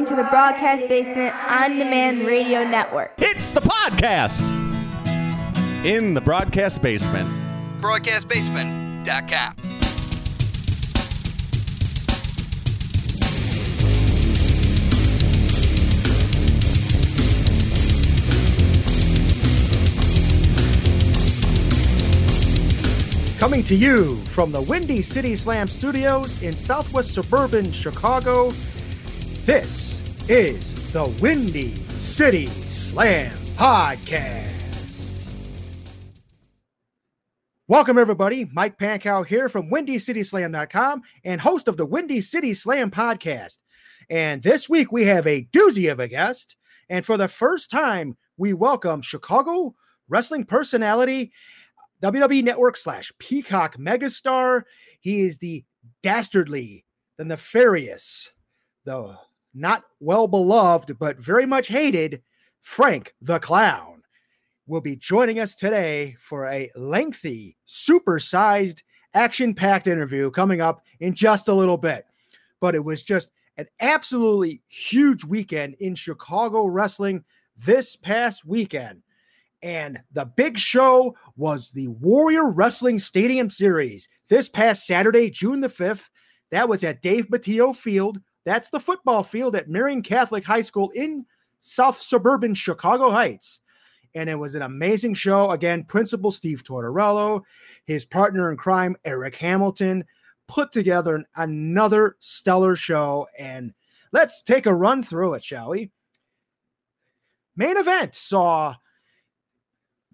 listening to the Broadcast Basement On Demand Radio Network. It's the podcast in the broadcast basement. BroadcastBasement.com. Coming to you from the Windy City Slam Studios in southwest suburban Chicago, this is the Windy City Slam Podcast. Welcome, everybody. Mike Pankow here from WindyCitySlam.com and host of the Windy City Slam Podcast. And this week we have a doozy of a guest. And for the first time, we welcome Chicago wrestling personality WWE Network slash Peacock megastar. He is the dastardly, the nefarious, the not well beloved, but very much hated Frank the Clown. Will be joining us today for a lengthy, supersized, action packed interview coming up in just a little bit. But it was just an absolutely huge weekend in Chicago wrestling this past weekend. And the big show was the Warrior Wrestling Stadium Series this past Saturday, June the 5th. That was at Dave Matteo Field. That's the football field at Marian Catholic High School in South Suburban Chicago Heights. And it was an amazing show. Again, Principal Steve Tortorello, his partner in crime, Eric Hamilton, put together an, another stellar show. And let's take a run through it, shall we? Main event saw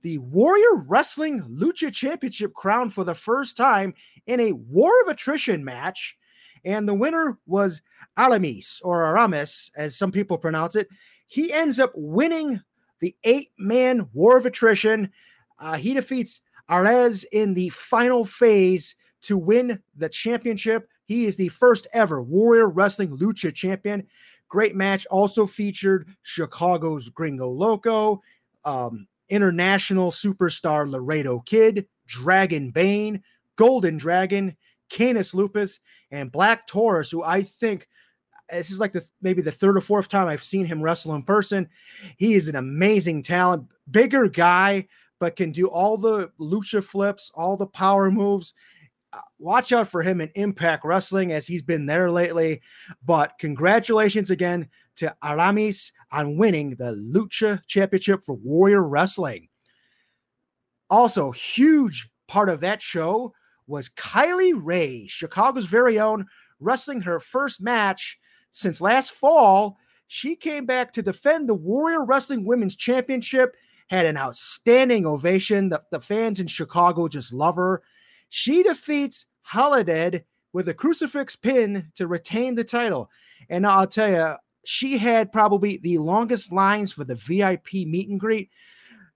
the Warrior Wrestling Lucha Championship crown for the first time in a War of Attrition match. And the winner was Aramis, or Aramis, as some people pronounce it. He ends up winning the eight man War of Attrition. Uh, he defeats Arez in the final phase to win the championship. He is the first ever Warrior Wrestling Lucha champion. Great match. Also featured Chicago's Gringo Loco, um, international superstar Laredo Kid, Dragon Bane, Golden Dragon, Canis Lupus, and Black Taurus, who I think this is like the maybe the third or fourth time I've seen him wrestle in person. He is an amazing talent, bigger guy, but can do all the lucha flips, all the power moves. Uh, watch out for him in Impact Wrestling as he's been there lately. But congratulations again to Aramis on winning the Lucha Championship for Warrior Wrestling. Also, huge part of that show was Kylie Rae, Chicago's very own, wrestling her first match since last fall. She came back to defend the Warrior Wrestling Women's Championship, had an outstanding ovation. The, the fans in Chicago just love her. She defeats Holidead with a crucifix pin to retain the title. And I'll tell you, she had probably the longest lines for the VIP meet and greet,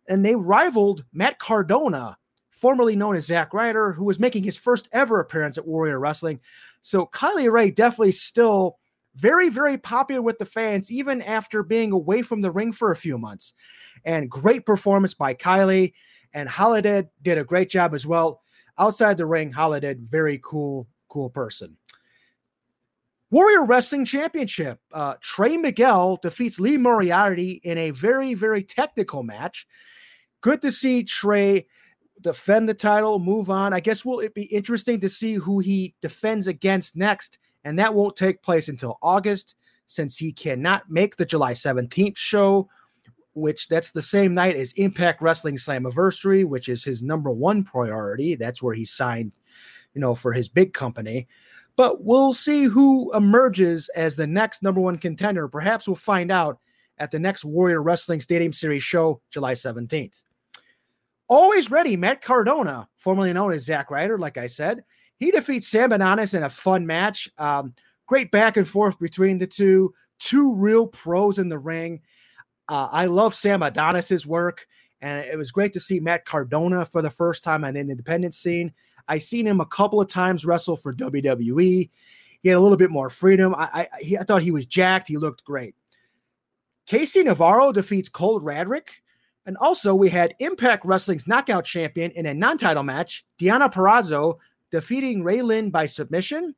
and they rivaled Matt Cardona, formerly known as Zack Ryder, who was making his first ever appearance at Warrior Wrestling. So Kylie Rae definitely still very, very popular with the fans, even after being away from the ring for a few months. And great performance by Kylie. And Holidead did a great job as well. Outside the ring, Holidead, very cool, cool person. Warrior Wrestling Championship. Uh, Trey Miguel defeats Lee Moriarty in a very, very technical match. Good to see Trey defend the title, move on. I guess will it be interesting to see who he defends against next, and that won't take place until August since he cannot make the July 17th show, which that's the same night as Impact Wrestling Slammiversary, which is his number one priority. That's where he signed, you know, for his big company but we'll see who emerges as the next number one contender. Perhaps we'll find out at the next Warrior Wrestling Stadium Series show, July 17th. Always ready, Matt Cardona, formerly known as Zack Ryder, like I said. He defeats Sam Adonis in a fun match. Um, great back and forth between the two, two real pros in the ring. Uh, I love Sam Adonis's work, and it was great to see Matt Cardona for the first time on the independent scene. I seen him a couple of times wrestle for WWE. He had a little bit more freedom. I I, I thought he was jacked. He looked great. KC Navarro defeats Cole Radrick. And also, we had Impact Wrestling's knockout champion in a non title match, Deonna Purrazzo, defeating Ray Lyn by submission.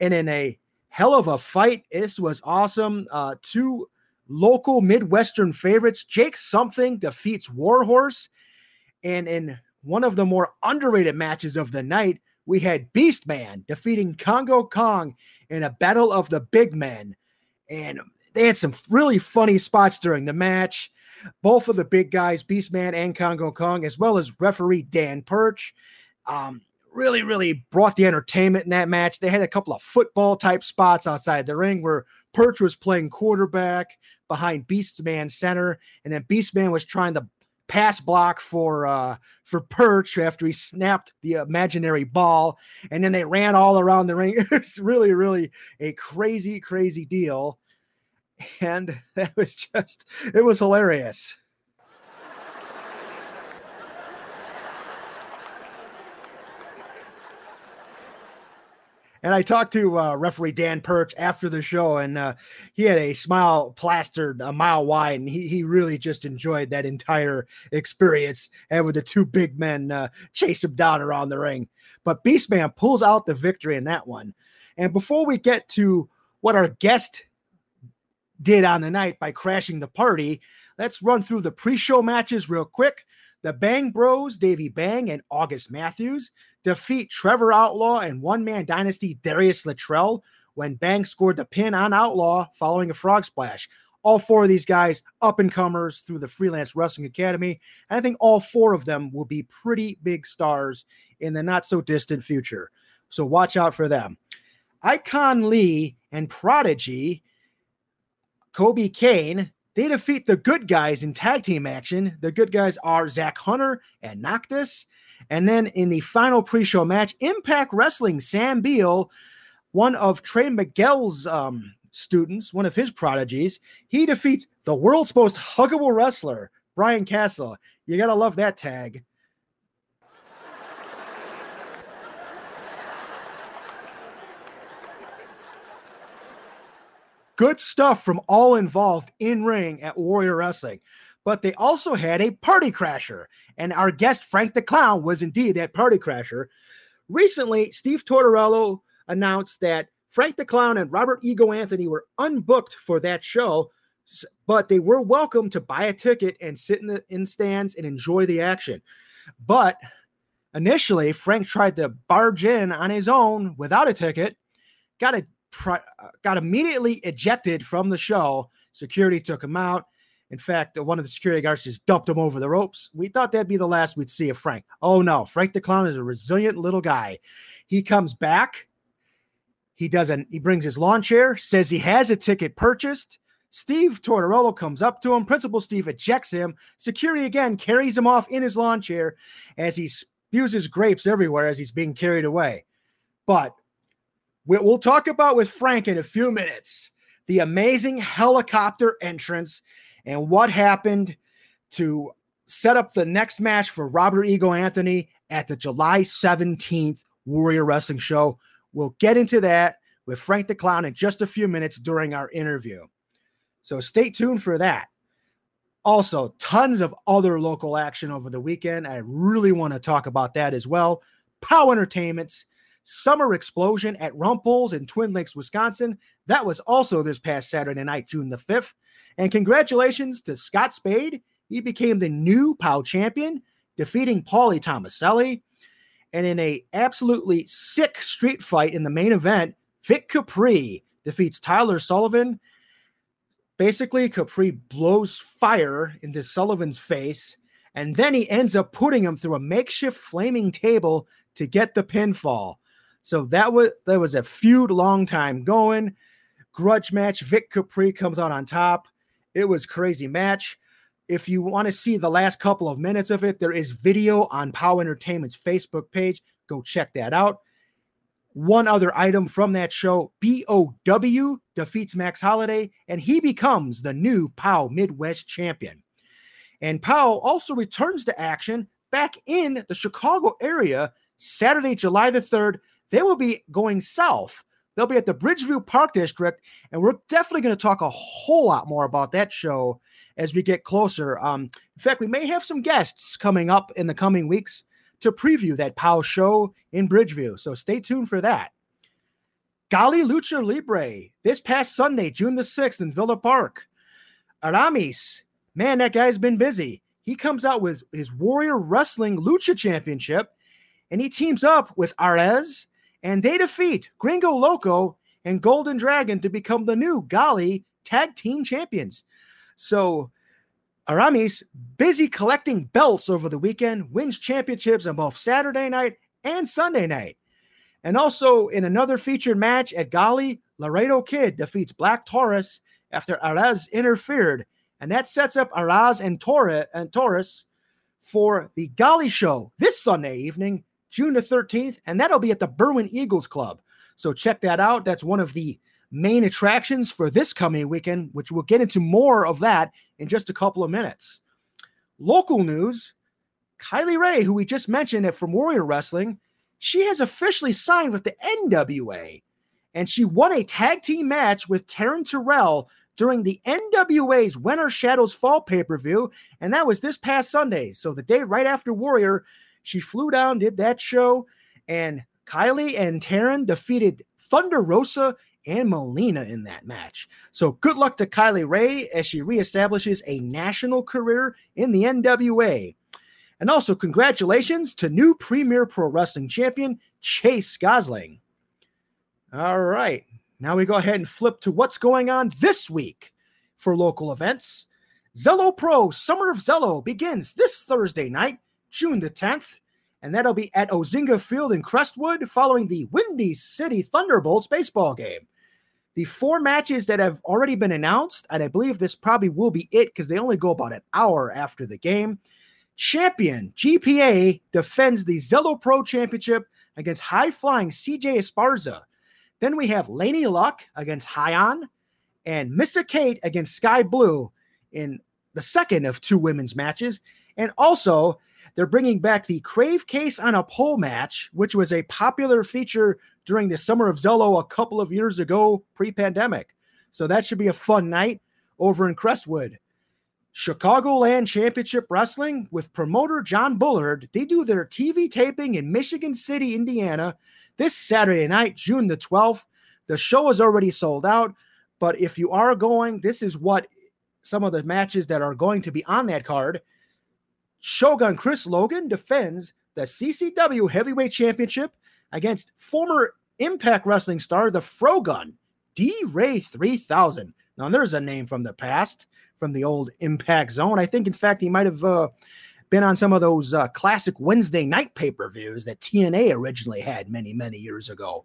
And in a hell of a fight. This was awesome. Uh, two local Midwestern favorites. Jake Something defeats Warhorse. And in one of the more underrated matches of the night, we had Beastman defeating Congo Kong in a battle of the big men. And they had some really funny spots during the match. Both of the big guys, Beastman and Congo Kong, as well as referee Dan Perch, um, really, really brought the entertainment in that match. They had a couple of football type spots outside the ring where Perch was playing quarterback behind Beastman center, and then Beastman was trying to pass block for uh for Perch after he snapped the imaginary ball, and then they ran all around the ring. it's really, really a crazy, crazy deal. And that was just it was hilarious. And I talked to uh, referee Dan Perch after the show, and uh, he had a smile plastered a mile wide, and he, he really just enjoyed that entire experience. And with the two big men uh, chase him down around the ring, but Beastman pulls out the victory in that one. And before we get to what our guest did on the night by crashing the party, let's run through the pre-show matches real quick. The Bang Bros, Davey Bang and August Matthews, defeat Trevor Outlaw and one man dynasty Darius Luttrell when Bang scored the pin on Outlaw following a frog splash. All four of these guys, up and comers through the Freelance Wrestling Academy. And I think all four of them will be pretty big stars in the not so distant future. So watch out for them. Icon Lee and Prodigy, Kobe Kane, they defeat the good guys in tag team action. The good guys are Zach Hunter and Noctis. And then in the final pre show match, Impact Wrestling, Sam Beale, one of Trey Miguel's um, students, one of his prodigies, he defeats the world's most huggable wrestler, Brian Castle. You got to love that tag. Good stuff from all involved in ring at Warrior Wrestling. But they also had a party crasher, and our guest Frank the Clown was indeed that party crasher. Recently, Steve Tortorello announced that Frank the Clown and Robert Ego Anthony were unbooked for that show, but they were welcome to buy a ticket and sit in the in stands and enjoy the action. But initially, Frank tried to barge in on his own without a ticket, got a pri- uh, got immediately ejected from the show. Security took him out. In fact, one of the security guards just dumped him over the ropes. We thought that'd be the last we'd see of Frank. Oh no, Frank the Clown is a resilient little guy. He comes back. He doesn't, he brings his lawn chair, says he has a ticket purchased. Steve Tortorello comes up to him. Principal Steve ejects him. Security again carries him off in his lawn chair as he spews his grapes everywhere as he's being carried away. But We'll talk about with Frank in a few minutes the amazing helicopter entrance and what happened to set up the next match for Robert Ego Anthony at the July 17th Warrior Wrestling Show. We'll get into that with Frank the Clown in just a few minutes during our interview. So stay tuned for that. Also, tons of other local action over the weekend. I really want to talk about that as well. POW Entertainment's Summer Explosion at Rumples in Twin Lakes, Wisconsin. That was also this past Saturday night, June the 5th. And congratulations to Scott Spade. He became the new POW champion, defeating Paulie Tomaselli. And in a absolutely sick street fight in the main event, Vic Capri defeats Tyler Sullivan. Basically, Capri blows fire into Sullivan's face, and then he ends up putting him through a makeshift flaming table to get the pinfall. So that was that was a feud long time going. Grudge match. Vic Capri comes out on top. It was crazy match. If you want to see the last couple of minutes of it, there is video on POW Entertainment's Facebook page. Go check that out. One other item from that show BOW defeats Max Holiday, and he becomes the new POW Midwest champion. And POW also returns to action back in the Chicago area Saturday, July the 3rd they will be going south. They'll be at the Bridgeview Park District, and we're definitely going to talk a whole lot more about that show as we get closer. Um, in fact, we may have some guests coming up in the coming weeks to preview that POW show in Bridgeview. So stay tuned for that. Galli Lucha Libre this past Sunday, June the 6th in Villa Park. Aramis, man, that guy's been busy. He comes out with his Warrior Wrestling Lucha Championship and he teams up with Arez and they defeat Gringo Loco and Golden Dragon to become the new Galli Tag Team Champions. So Aramis, busy collecting belts over the weekend, wins championships on both Saturday night and Sunday night. And also in another featured match at Galli, Laredo Kid defeats Black Taurus after Arez interfered. And that sets up Arez and, Torre, and Taurus for the Galli show this Sunday evening, June the 13th. And that'll be at the Berwyn Eagles Club. So check that out. That's one of the main attractions for this coming weekend, which we'll get into more of that in just a couple of minutes. Local news Kylie Rae, who we just mentioned from Warrior Wrestling, she has officially signed with the NWA and she won a tag team match with Taryn Terrell during the NWA's When Our Shadows Fall pay per view. And that was this past Sunday. So the day right after Warrior, she flew down, did that show, and Kylie and Taryn defeated Thunder Rosa and Melina in that match. So good luck to Kylie Rae as she reestablishes a national career in the NWA. And also, congratulations to new Premier Pro Wrestling champion Chase Gosling. All right, now we go ahead and flip to what's going on this week for local events. Zelo Pro Summer of Zelo begins this Thursday night, June the 10th, and that'll be at Ozinga Field in Crestwood following the Windy City Thunderbolts baseball game. The four matches that have already been announced, and I believe this probably will be it because they only go about an hour after the game. Champion GPA defends the Zelo Pro Championship against high flying CJ Esparza. Then we have Laney Luck against Hyon and Mr. Kate against Sky Blue in the second of two women's matches. And also, they're bringing back the Crave Case on a Pole match, which was a popular feature during the Summer of Zelo a couple of years ago, pre pandemic. So that should be a fun night over in Crestwood. Chicagoland Championship Wrestling with promoter John Bullard. They do their TV taping in Michigan City, Indiana this Saturday night, June the 12th. The show is already sold out, but if you are going, this is what some of the matches that are going to be on that card. Shogun Chris Logan defends the CCW Heavyweight Championship against former Impact Wrestling star, the Frogun, D Ray 3000. Now, there's a name from the past from the old Impact Zone. I think, in fact, he might have uh, been on some of those uh, classic Wednesday night pay per views that TNA originally had many, many years ago.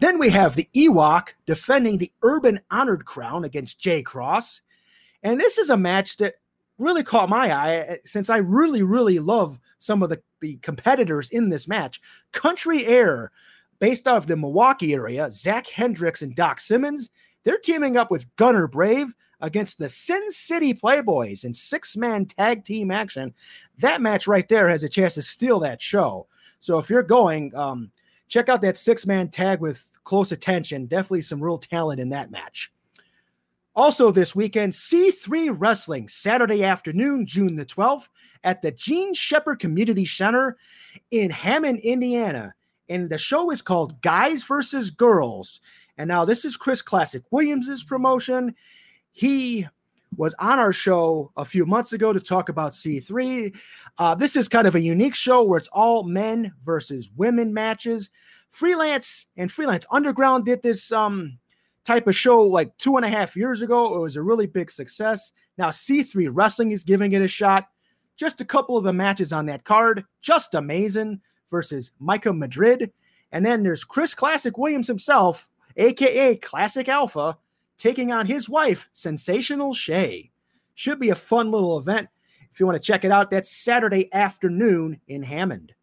Then we have the Ewok defending the Urban Honored Crown against Jay Cross. And this is a match that really caught my eye uh, since I really, really love some of the, the competitors in this match. Country Air, based out of the Milwaukee area, Zach Hendricks and Doc Simmons, they're teaming up with Gunner Brave against the Sin City Playboys in six man tag team action. That match right there has a chance to steal that show. So if you're going, um, check out that six man tag with close attention. Definitely some real talent in that match. Also, this weekend, C3 Wrestling, Saturday afternoon, June the 12th, at the Gene Shepherd Community Center in Hammond, Indiana. And the show is called Guys versus Girls. And now this is Chris Classic Williams's promotion. He was on our show a few months ago to talk about C3. Uh, this is kind of a unique show where it's all men versus women matches. Freelance and Freelance Underground did this um, type of show like two and a half years ago. It was a really big success. Now C3 Wrestling is giving it a shot. Just a couple of the matches on that card, just amazing versus Micah Madrid. And then there's Chris Classic Williams himself, aka Classic Alpha, taking on his wife, Sensational Shay. Should be a fun little event. If you want to check it out, that's Saturday afternoon in Hammond.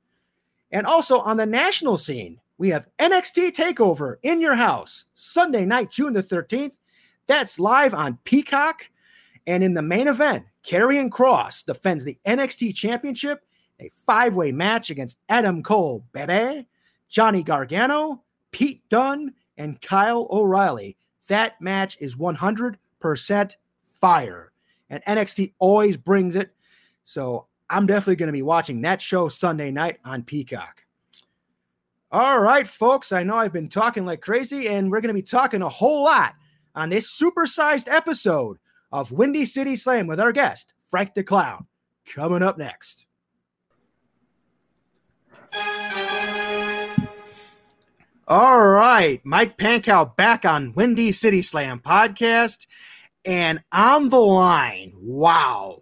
And also on the national scene, we have NXT TakeOver in your house, Sunday night, June the 13th. That's live on Peacock. And in the main event, Karrion Kross defends the NXT Championship, a five way match against Adam Cole, Bebe, Johnny Gargano, Pete Dunne, and Kyle O'Reilly. That match is 100% fire. And NXT always brings it. So I'm definitely going to be watching that show Sunday night on Peacock. All right, folks. I know I've been talking like crazy, and we're going to be talking a whole lot on this supersized episode of Windy City Slam with our guest, Frank the Clown. Coming up next. All right, Mike Pankow back on Windy City Slam podcast and on the line. Wow.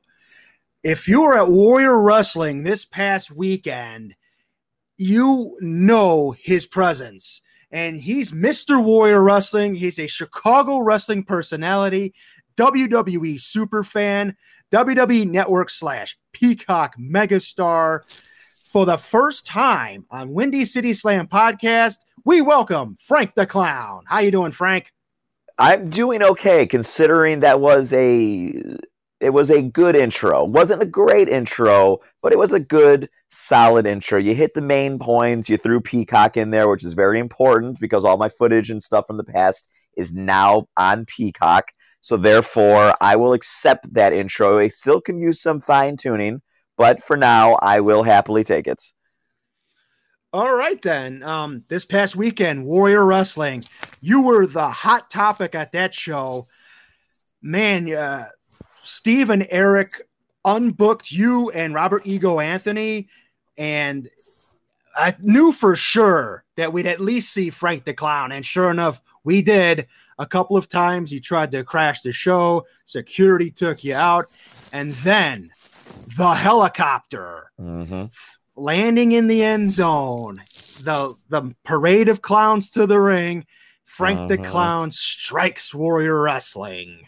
If you were at Warrior Wrestling this past weekend, you know his presence. And he's Mr. Warrior Wrestling. He's a Chicago wrestling personality, WWE super fan, WWE Network slash Peacock megastar. For the first time on Windy City Slam podcast, we welcome Frank the Clown. How you doing, Frank? I'm doing okay considering that was a it was a good intro. wasn't a great intro, but it was a good solid intro. You hit the main points, you threw Peacock in there, which is very important because all my footage and stuff from the past is now on Peacock. So therefore, I will accept that intro. It still can use some fine tuning, but for now, I will happily take it. All right, then. Um, this past weekend, Warrior Wrestling, you were the hot topic at that show. Man, uh, Steve and Eric unbooked you and Robert Ego Anthony, and I knew for sure that we'd at least see Frank the Clown. And sure enough, we did. A couple of times you tried to crash the show, security took you out, and then the helicopter. Mm-hmm landing in the end zone, the the parade of clowns to the ring. Frank the Clown strikes Warrior Wrestling.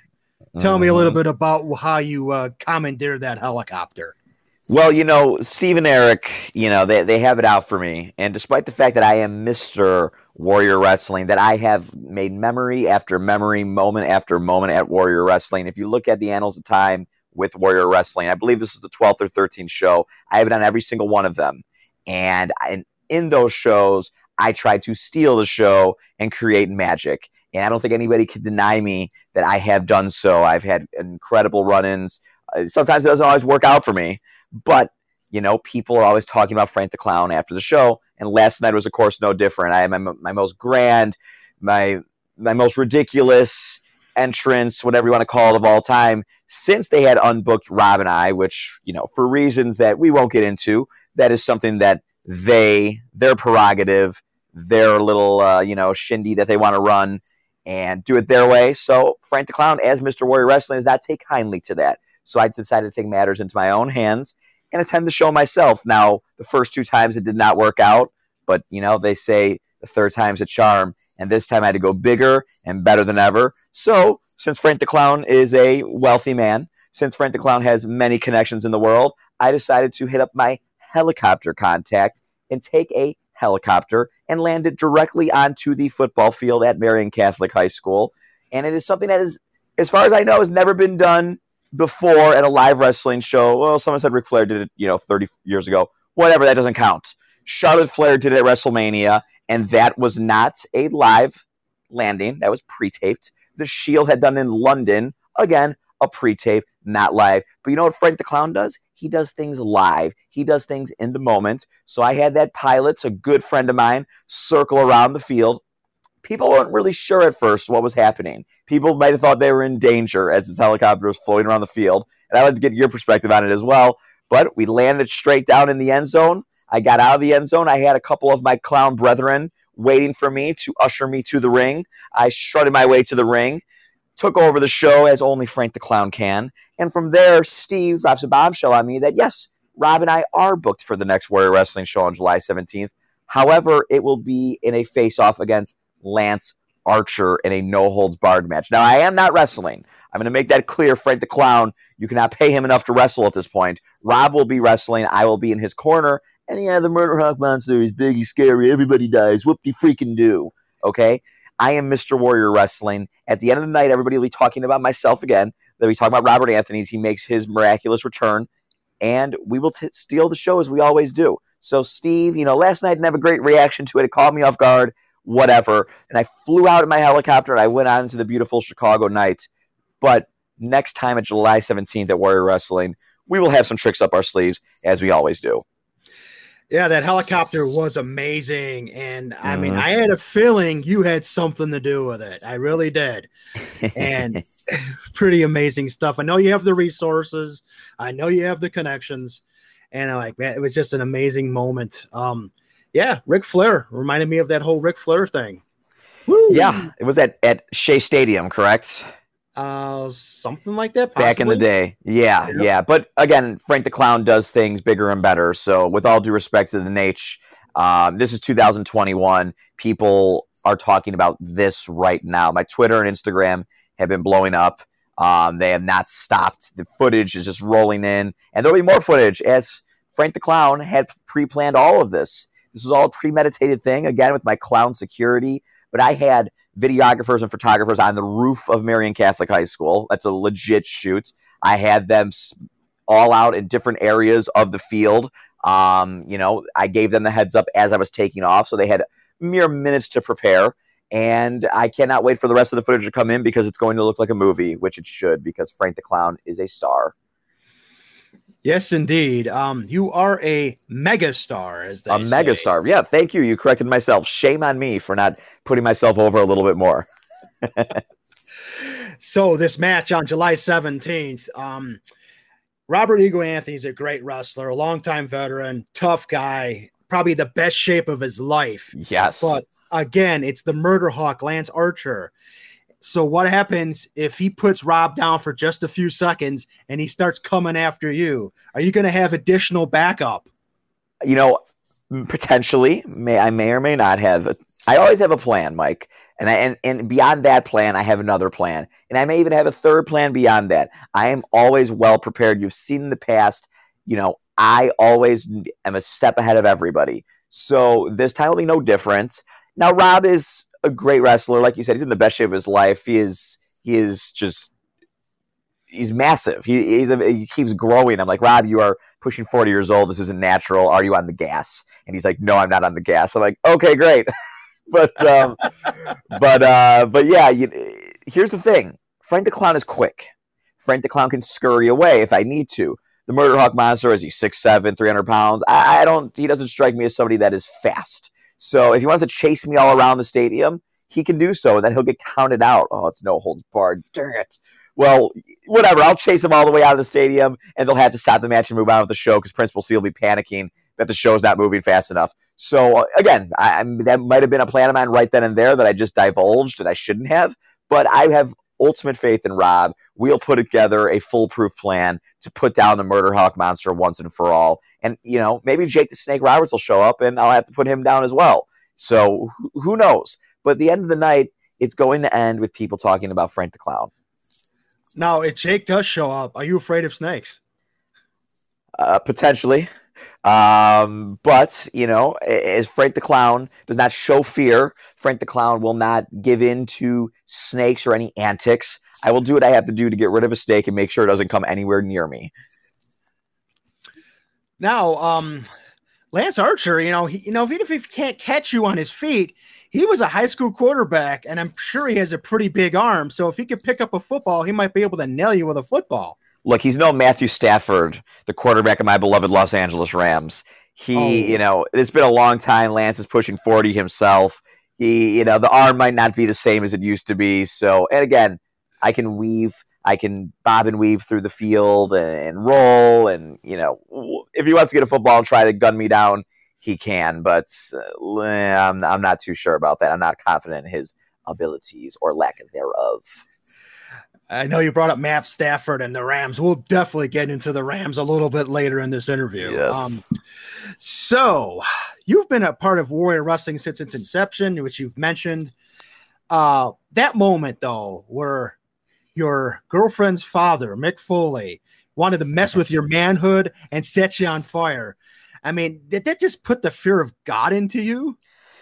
Tell me a little uh-huh. bit about how you uh, commandeered that helicopter. Well, you know, Steve and Eric, you know, they, they have it out for me. And despite the fact that I am Mr. Warrior Wrestling, that I have made memory after memory, moment after moment at Warrior Wrestling. If you look at the annals of time, with Warrior Wrestling. I believe this is the 12th or 13th show. I have done every single one of them. And I, in those shows, I try to steal the show and create magic. And I don't think anybody can deny me that I have done so. I've had incredible run ins. Uh, sometimes it doesn't always work out for me, but you know, people are always talking about Frank the Clown after the show. And last night was, of course, no different. I had my, my most grand, my my most ridiculous entrance, whatever you want to call it, of all time, since they had unbooked Rob and I, which, you know, for reasons that we won't get into, that is something that they, their prerogative, their little, uh, you know, shindy that they want to run and do it their way. So Frank the Clown, as Mr. Warrior Wrestling, does not take kindly to that. So I decided to take matters into my own hands and attend the show myself. Now, the first two times it did not work out, but, you know, they say the third time's a charm and this time I had to go bigger and better than ever. So, since Frank the Clown is a wealthy man, since Frank the Clown has many connections in the world, I decided to hit up my helicopter contact and take a helicopter and landed directly onto the football field at Marian Catholic High School. And it is something that is, as far as I know, has never been done before at a live wrestling show. Well, someone said Ric Flair did it, you know, 30 years ago. Whatever, that doesn't count. Charlotte Flair did it at WrestleMania and that was not a live landing. That was pre-taped. The Shield had done in London again a pre-tape, not live. But you know what Frank the Clown does? He does things live. He does things in the moment. So I had that pilot, a good friend of mine, circle around the field. People weren't really sure at first what was happening. People might have thought they were in danger as this helicopter was floating around the field. And I'd like to get your perspective on it as well. But we landed straight down in the end zone. I got out of the end zone. I had a couple of my clown brethren waiting for me to usher me to the ring. I strutted my way to the ring, took over the show as only Frank the Clown can. And from there, Steve drops a bombshell on me that yes, Rob and I are booked for the next Warrior Wrestling show on July 17th. However, it will be in a face off against Lance Archer in a no holds barred match. Now, I am not wrestling. I'm going to make that clear. Frank the Clown, you cannot pay him enough to wrestle at this point. Rob will be wrestling. I will be in his corner. And yeah, the Murder Hawk monster is big, he's scary, everybody dies. Whoop de freaking do. Okay? I am Mr. Warrior Wrestling. At the end of the night, everybody will be talking about myself again. They'll be talking about Robert Anthony's. He makes his miraculous return. And we will t- steal the show as we always do. So, Steve, you know, last night didn't have a great reaction to it. It caught me off guard, whatever. And I flew out in my helicopter and I went on into the beautiful Chicago night. But next time at July 17th at Warrior Wrestling, we will have some tricks up our sleeves as we always do. Yeah, that helicopter was amazing. And I mean, Mhm. I had a feeling you had something to do with it. I really did. And pretty amazing stuff. I know you have the resources, I know you have the connections. And I'm like, man, it was just an amazing moment. Um, yeah, Ric Flair reminded me of that whole Ric Flair thing. Woo! yeah, it was at at Shea Stadium, correct? Uh, something like that. back in the day. Yeah, yeah. But again, Frank the Clown does things bigger and better. So, with all due respect to the Nate, um, this is 2021. People are talking about this right now. My Twitter and Instagram have been blowing up. Um, they have not stopped. The footage is just rolling in, and there'll be more footage as Frank the Clown had pre-planned all of this. This is all a premeditated thing. Again, with my clown security, but I had videographers and photographers on the roof of Marian Catholic High School. That's a legit shoot. I had them all out in different areas of the field. Um, you know, I gave them the heads up as I was taking off, so they had mere minutes to prepare. And I cannot wait for the rest of the footage to come in because it's going to look like a movie, which it should, because Frank the Clown is a star. Yes, indeed. Um, you are a megastar, as they a say. megastar. Yeah, thank you. You corrected myself. Shame on me for not putting myself over a little bit more. So this match on July 17th, um, Robert Ego Anthony's a great wrestler, a longtime veteran, tough guy, probably the best shape of his life. Yes. But again, it's the murder hawk, Lance Archer. So what happens if he puts Rob down for just a few seconds and he starts coming after you? Are you going to have additional backup? you know, potentially, may I may or may not have. I always have a plan, Mike, and I, and and beyond that plan, I have another plan, and I may even have a third plan beyond that. I am always well prepared. You've seen in the past, you know, I always am a step ahead of everybody. So this time will be no different. Now, Rob is a great wrestler, like you said. He's in the best shape of his life. He is he is just he's massive. He he's a, he keeps growing. I'm like Rob, you are pushing 40 years old. This isn't natural. Are you on the gas? And he's like, No, I'm not on the gas. I'm like, Okay, great. but um, but uh, but yeah, you, here's the thing. Frank the Clown is quick. Frank the Clown can scurry away if I need to. The Murder Hawk Monster is he 6'7", 300 pounds. I, I don't. He doesn't strike me as somebody that is fast. So if he wants to chase me all around the stadium, he can do so, and then he'll get counted out. Oh, it's no holds barred. Dang it. Well, whatever. I'll chase him all the way out of the stadium, and they'll have to stop the match and move on with the show because Principal C will be panicking that the show's not moving fast enough. So uh, again, I, I'm, that might have been a plan of mine right then and there that I just divulged and I shouldn't have. But I have ultimate faith in Rob. We'll put together a foolproof plan to put down the Murder Hawk monster once and for all. And you know, maybe Jake the Snake Roberts will show up, and I'll have to put him down as well. So who- knows? But at the end of the night, it's going to end with people talking about Frank the Clown. Now, if Jake does show up, are you afraid of snakes? uh, potentially. Um, but you know, as Frank the Clown does not show fear, Frank the Clown will not give in to snakes or any antics. I will do what I have to do to get rid of a snake and make sure it doesn't come anywhere near me. Now, um, Lance Archer, you know, he, you know, even if he can't catch you on his feet, he was a high school quarterback, and I'm sure he has a pretty big arm. So if he could pick up a football, he might be able to nail you with a football. Look, he's no Matthew Stafford, the quarterback of my beloved Los Angeles Rams. He, Oh. you know, it's been a long time. Lance is pushing 40 himself. He, you know, the arm might not be the same as it used to be. So, and again, I can weave, I can bob and weave through the field and, and roll. And, you know, if he wants to get a football and try to gun me down, he can. But uh, I'm, I'm not too sure about that. I'm not confident in his abilities or lack thereof. I know you brought up Matt Stafford and the Rams. We'll definitely get into the Rams a little bit later in this interview. Yes. Um, so you've been a part of Warrior Wrestling since its inception, which you've mentioned. Uh, that moment though, where your girlfriend's father, Mick Foley, wanted to mess with your manhood and set you on fire. I mean, did that just put the fear of God into you?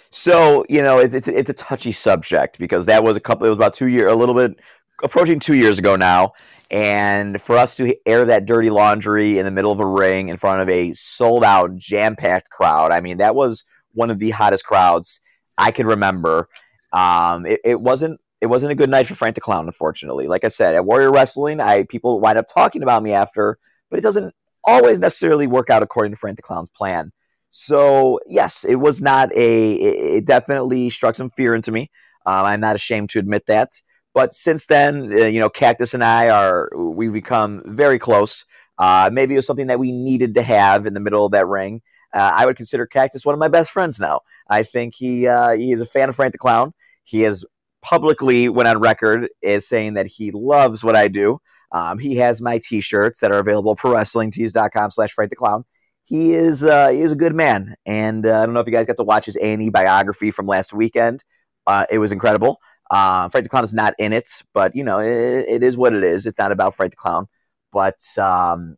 So you know, it's, it's it's a touchy subject because that was a couple. It was about two year, a little bit approaching two years ago now, and for us to air that dirty laundry in the middle of a ring in front of a sold out, jam packed crowd. I mean, that was one of the hottest crowds I can remember. Um, it, it wasn't it wasn't a good night for Frank the Clown, unfortunately. Like I said, at Warrior Wrestling, I people wind up talking about me after, but it doesn't always necessarily work out according to Frank the Clown's plan. So yes, it was not a. It definitely struck some fear into me. Um, I'm not ashamed to admit that. But since then, uh, you know, Cactus and I are we've become very close. Uh, maybe it was something that we needed to have in the middle of that ring. Uh, I would consider Cactus one of my best friends now. I think he uh, he is a fan of Frank the Clown. He has publicly went on record as saying that he loves what I do. Um, he has my T-shirts that are available pro wrestlingtees.com slash Frank the Clown. He is uh, he is a good man, and uh, I don't know if you guys got to watch his A and E biography from last weekend. Uh, it was incredible. Uh, Frank the Clown is not in it, but you know it, it is what it is. It's not about Frank the Clown, but um,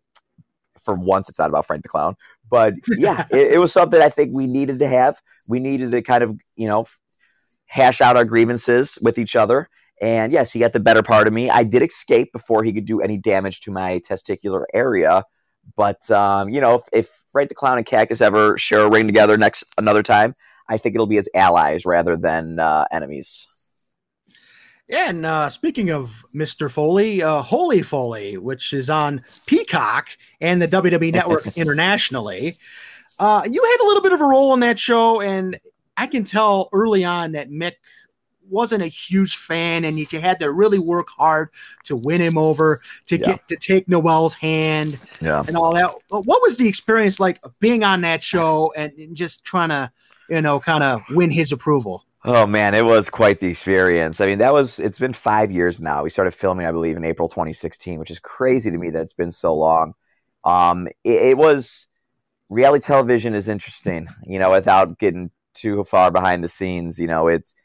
for once, it's not about Frank the Clown. But yeah, it, it, was something I think we needed to have. We needed to kind of you know hash out our grievances with each other. And yes, he got the better part of me. I did escape before he could do any damage to my testicular area. But um, you know, if, if Frank the Clown and Cactus ever share a ring together next another time, I think it'll be as allies rather than uh, enemies. Yeah, and uh, speaking of Mr. Foley, uh, Holy Foley, which is on Peacock and the WWE Network internationally, uh, you had a little bit of a role in that show, and I can tell early on that Mick wasn't a huge fan, and you had to really work hard to win him over, to yeah. get to take Noelle's hand, yeah. and all that. What was the experience like being on that show and just trying to, you know, kind of win his approval? Oh man, it was quite the experience. I mean, that was it's been five years now. We started filming, I believe, in April 2016, which is crazy to me that it's been so long. Um, it, it was reality television is interesting, you know, without getting too far behind the scenes. You know, it's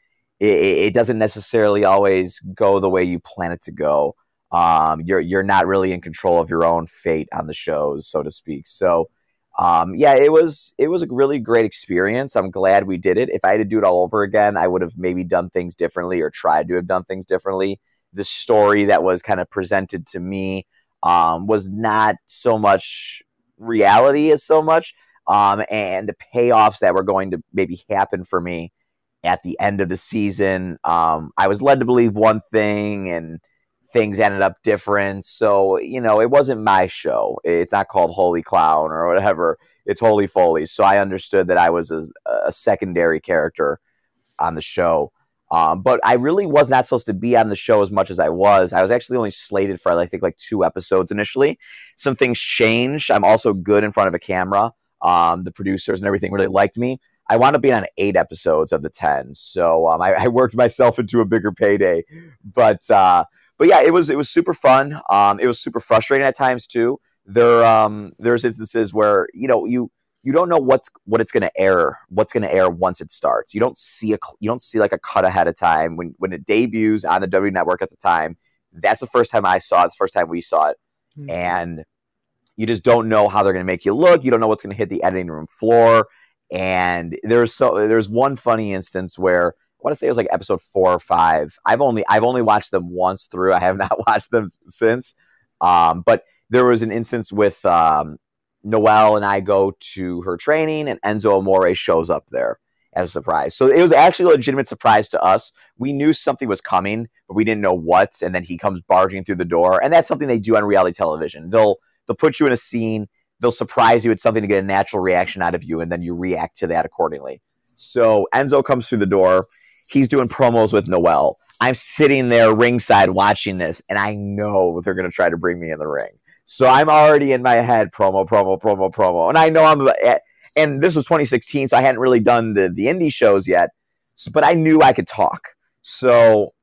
it, it doesn't necessarily always go the way you plan it to go. Um, you're you're not really in control of your own fate on the shows, so to speak. So um, yeah, it was it was a really great experience. I'm glad we did it. If I had to do it all over again, I would have maybe done things differently or tried to have done things differently. The story that was kind of presented to me um, was not so much reality as so much, um, and the payoffs that were going to maybe happen for me at the end of the season. Um, I was led to believe one thing, and things ended up different. So, you know, it wasn't my show. It's not called Holy Clown or whatever. It's Holy Foley. So I understood that I was a, a secondary character on the show. Um, but I really was not supposed to be on the show as much as I was. I was actually only slated for, I think, like two episodes initially. Some things changed. I'm also good in front of a camera. Um, the producers and everything really liked me. I wound up being on eight episodes of the 10. So um, I, I, worked myself into a bigger payday. But, uh, but yeah, it was it was super fun. Um, it was super frustrating at times too. There um, there's instances where you know you you don't know what's what it's going to air, what's going to air once it starts. You don't see a you don't see like a cut ahead of time when when it debuts on the W Network at the time. That's the first time I saw it. It's the first time we saw it, mm-hmm. and you just don't know how they're going to make you look. You don't know what's going to hit the editing room floor. And there's so there's one funny instance where want to say it was like episode four or five. I've only I've only watched them once through. I have not watched them since. Um, but there was an instance with um, Noelle and I go to her training, and Enzo Amore shows up there as a surprise. So it was actually a legitimate surprise to us. We knew something was coming, but we didn't know what. And then he comes barging through the door, and that's something they do on reality television. They'll they'll put you in a scene, they'll surprise you with something to get a natural reaction out of you, and then you react to that accordingly. So Enzo comes through the door he's doing promos with Noelle. I'm sitting there ringside watching this, and I know they're going to try to bring me in the ring. So I'm already in my head promo, promo, promo, promo, and I know I'm. And this was 2016, so I hadn't really done the the indie shows yet, so, but I knew I could talk. So,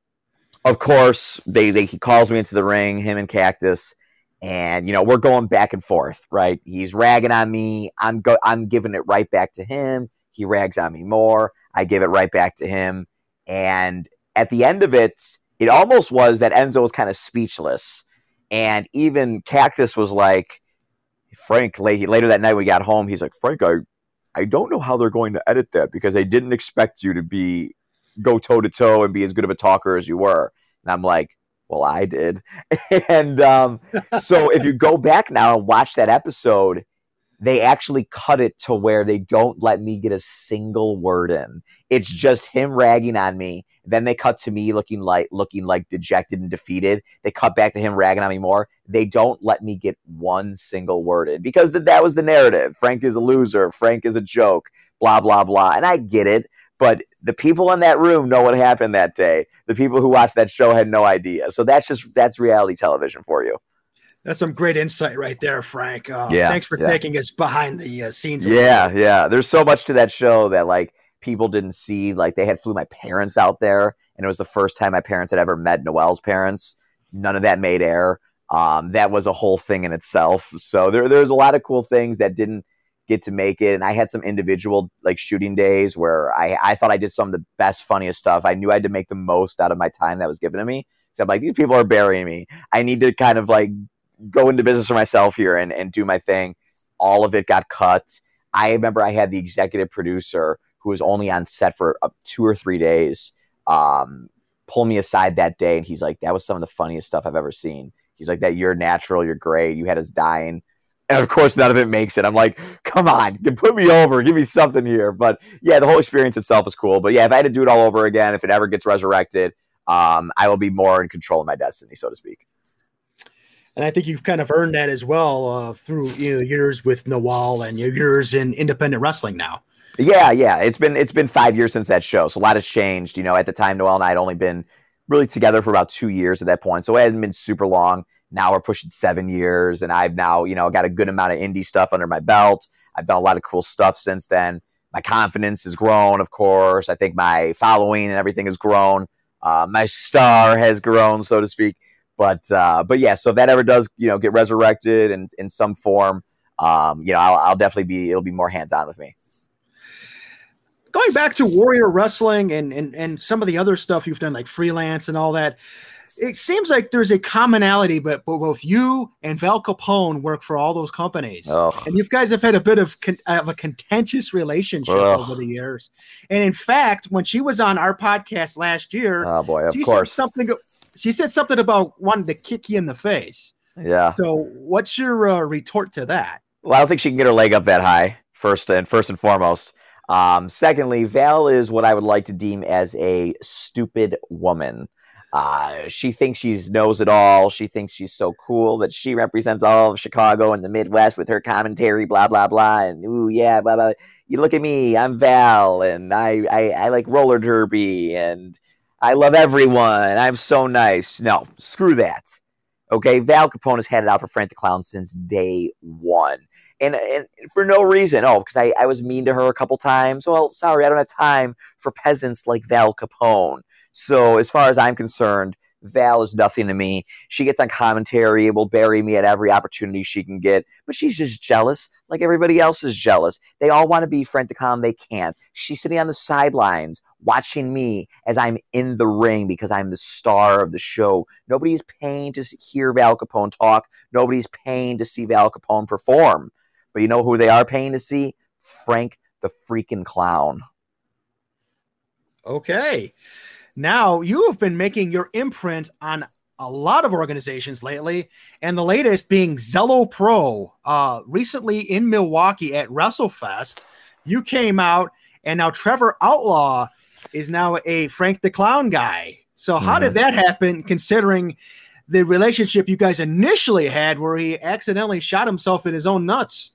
of course, they, they he calls me into the ring, him and Cactus, and you know we're going back and forth. Right? He's ragging on me. I'm go I'm giving it right back to him. He rags on me more. I give it right back to him and at the end of it, it almost was that Enzo was kind of speechless. And even Cactus was like, Frank, later that night we got home, he's like, Frank, I, I don't know how they're going to edit that because they didn't expect you to be go toe to toe and be as good of a talker as you were. And I'm like, well, I did. and um, so if you go back now and watch that episode, they actually cut it to where they don't let me get a single word in. It's just him ragging on me. Then they cut to me looking like looking like dejected and defeated. They cut back to him ragging on me more. They don't let me get one single word in because th- that was the narrative. Frank is a loser. Frank is a joke. Blah blah blah. And I get it, but the people in that room know what happened that day. The people who watched that show had no idea. So that's just that's reality television for you. That's some great insight right there, Frank. Uh, Yeah, Thanks for yeah. taking us behind the uh, scenes. Yeah, yeah. There's so much to that show that like people didn't see. Like they had flew my parents out there, and it was the first time my parents had ever met Noelle's parents. None of that made air. Um, that was a whole thing in itself. So there, there's a lot of cool things that didn't get to make it. And I had some individual like shooting days where I, I thought I did some of the best, funniest stuff. I knew I had to make the most out of my time that was given to me. So I'm like, these people are burying me. I need to kind of like go into business for myself here and, and do my thing. All of it got cut. I remember I had the executive producer who was only on set for uh, two or three days um, pull me aside that day and he's like, that was some of the funniest stuff I've ever seen. He's like, that you're natural, you're great, you had us dying. And of course, none of it makes it. I'm like, come on, put me over, give me something here. But yeah, the whole experience itself is cool. But yeah, if I had to do it all over again, if it ever gets resurrected, um, I will be more in control of my destiny, so to speak. And I think you've kind of earned that as well uh, through you know, years with Noelle and your years in independent wrestling now. Yeah, yeah. It's been it's been five years since that show, so a lot has changed. You know, at the time, Noelle and I had only been really together for about two years at that point, so it hasn't been super long. Now we're pushing seven years, and I've now you know got a good amount of indie stuff under my belt. I've done a lot of cool stuff since then. My confidence has grown, of course. I think my following and everything has grown. Uh, my star has grown, so to speak. But uh, but yeah, so if that ever does, you know, get resurrected in in some form, um, you know, I'll, I'll definitely be it'll be more hands on with me. Going back to Warrior Wrestling and, and and some of the other stuff you've done, like freelance and all that, it seems like there's a commonality, but, but both you and Val Capone work for all those companies. And you guys have had a bit of, con- of a contentious relationship over the years. And in fact, when she was on our podcast last year, Oh boy, of she course. said something. She said something about wanting to kick you in the face. Yeah. So, what's your uh, retort to that? Well, I don't think she can get her leg up that high. First and first and foremost. Um, secondly, Val is what I would like to deem as a stupid woman. Uh, she thinks she knows it all. She thinks she's so cool that she represents all of Chicago and the Midwest with her commentary, blah blah blah, and ooh yeah, blah blah. You look at me, I'm Val, and I I, I like roller derby, and I love everyone. I'm so nice. No, screw that. Okay, Val Capone has had it out for Frank the Clown since day one and, and for no reason. Oh, because I, I was mean to her a couple times. Well, sorry, I don't have time for peasants like Val Capone. So, as far as I'm concerned, Val is nothing to me. She gets on commentary, will bury me at every opportunity she can get, but she's just jealous, like everybody else is jealous. They all want to be Frank the Clown, they can't. She's sitting on the sidelines watching me as I'm in the ring because I'm the star of the show. Nobody's paying to hear Val Capone talk. Nobody's paying to see Val Capone perform. But you know who they are paying to see? Frank the freaking clown. Okay. Now you have been making your imprint on a lot of organizations lately, and the latest being Zelo Pro. Uh, recently in Milwaukee at WrestleFest, you came out, and now Trevor Outlaw is now a Frank the Clown guy. So how did that happen? Considering the relationship you guys initially had, where he accidentally shot himself in his own nuts.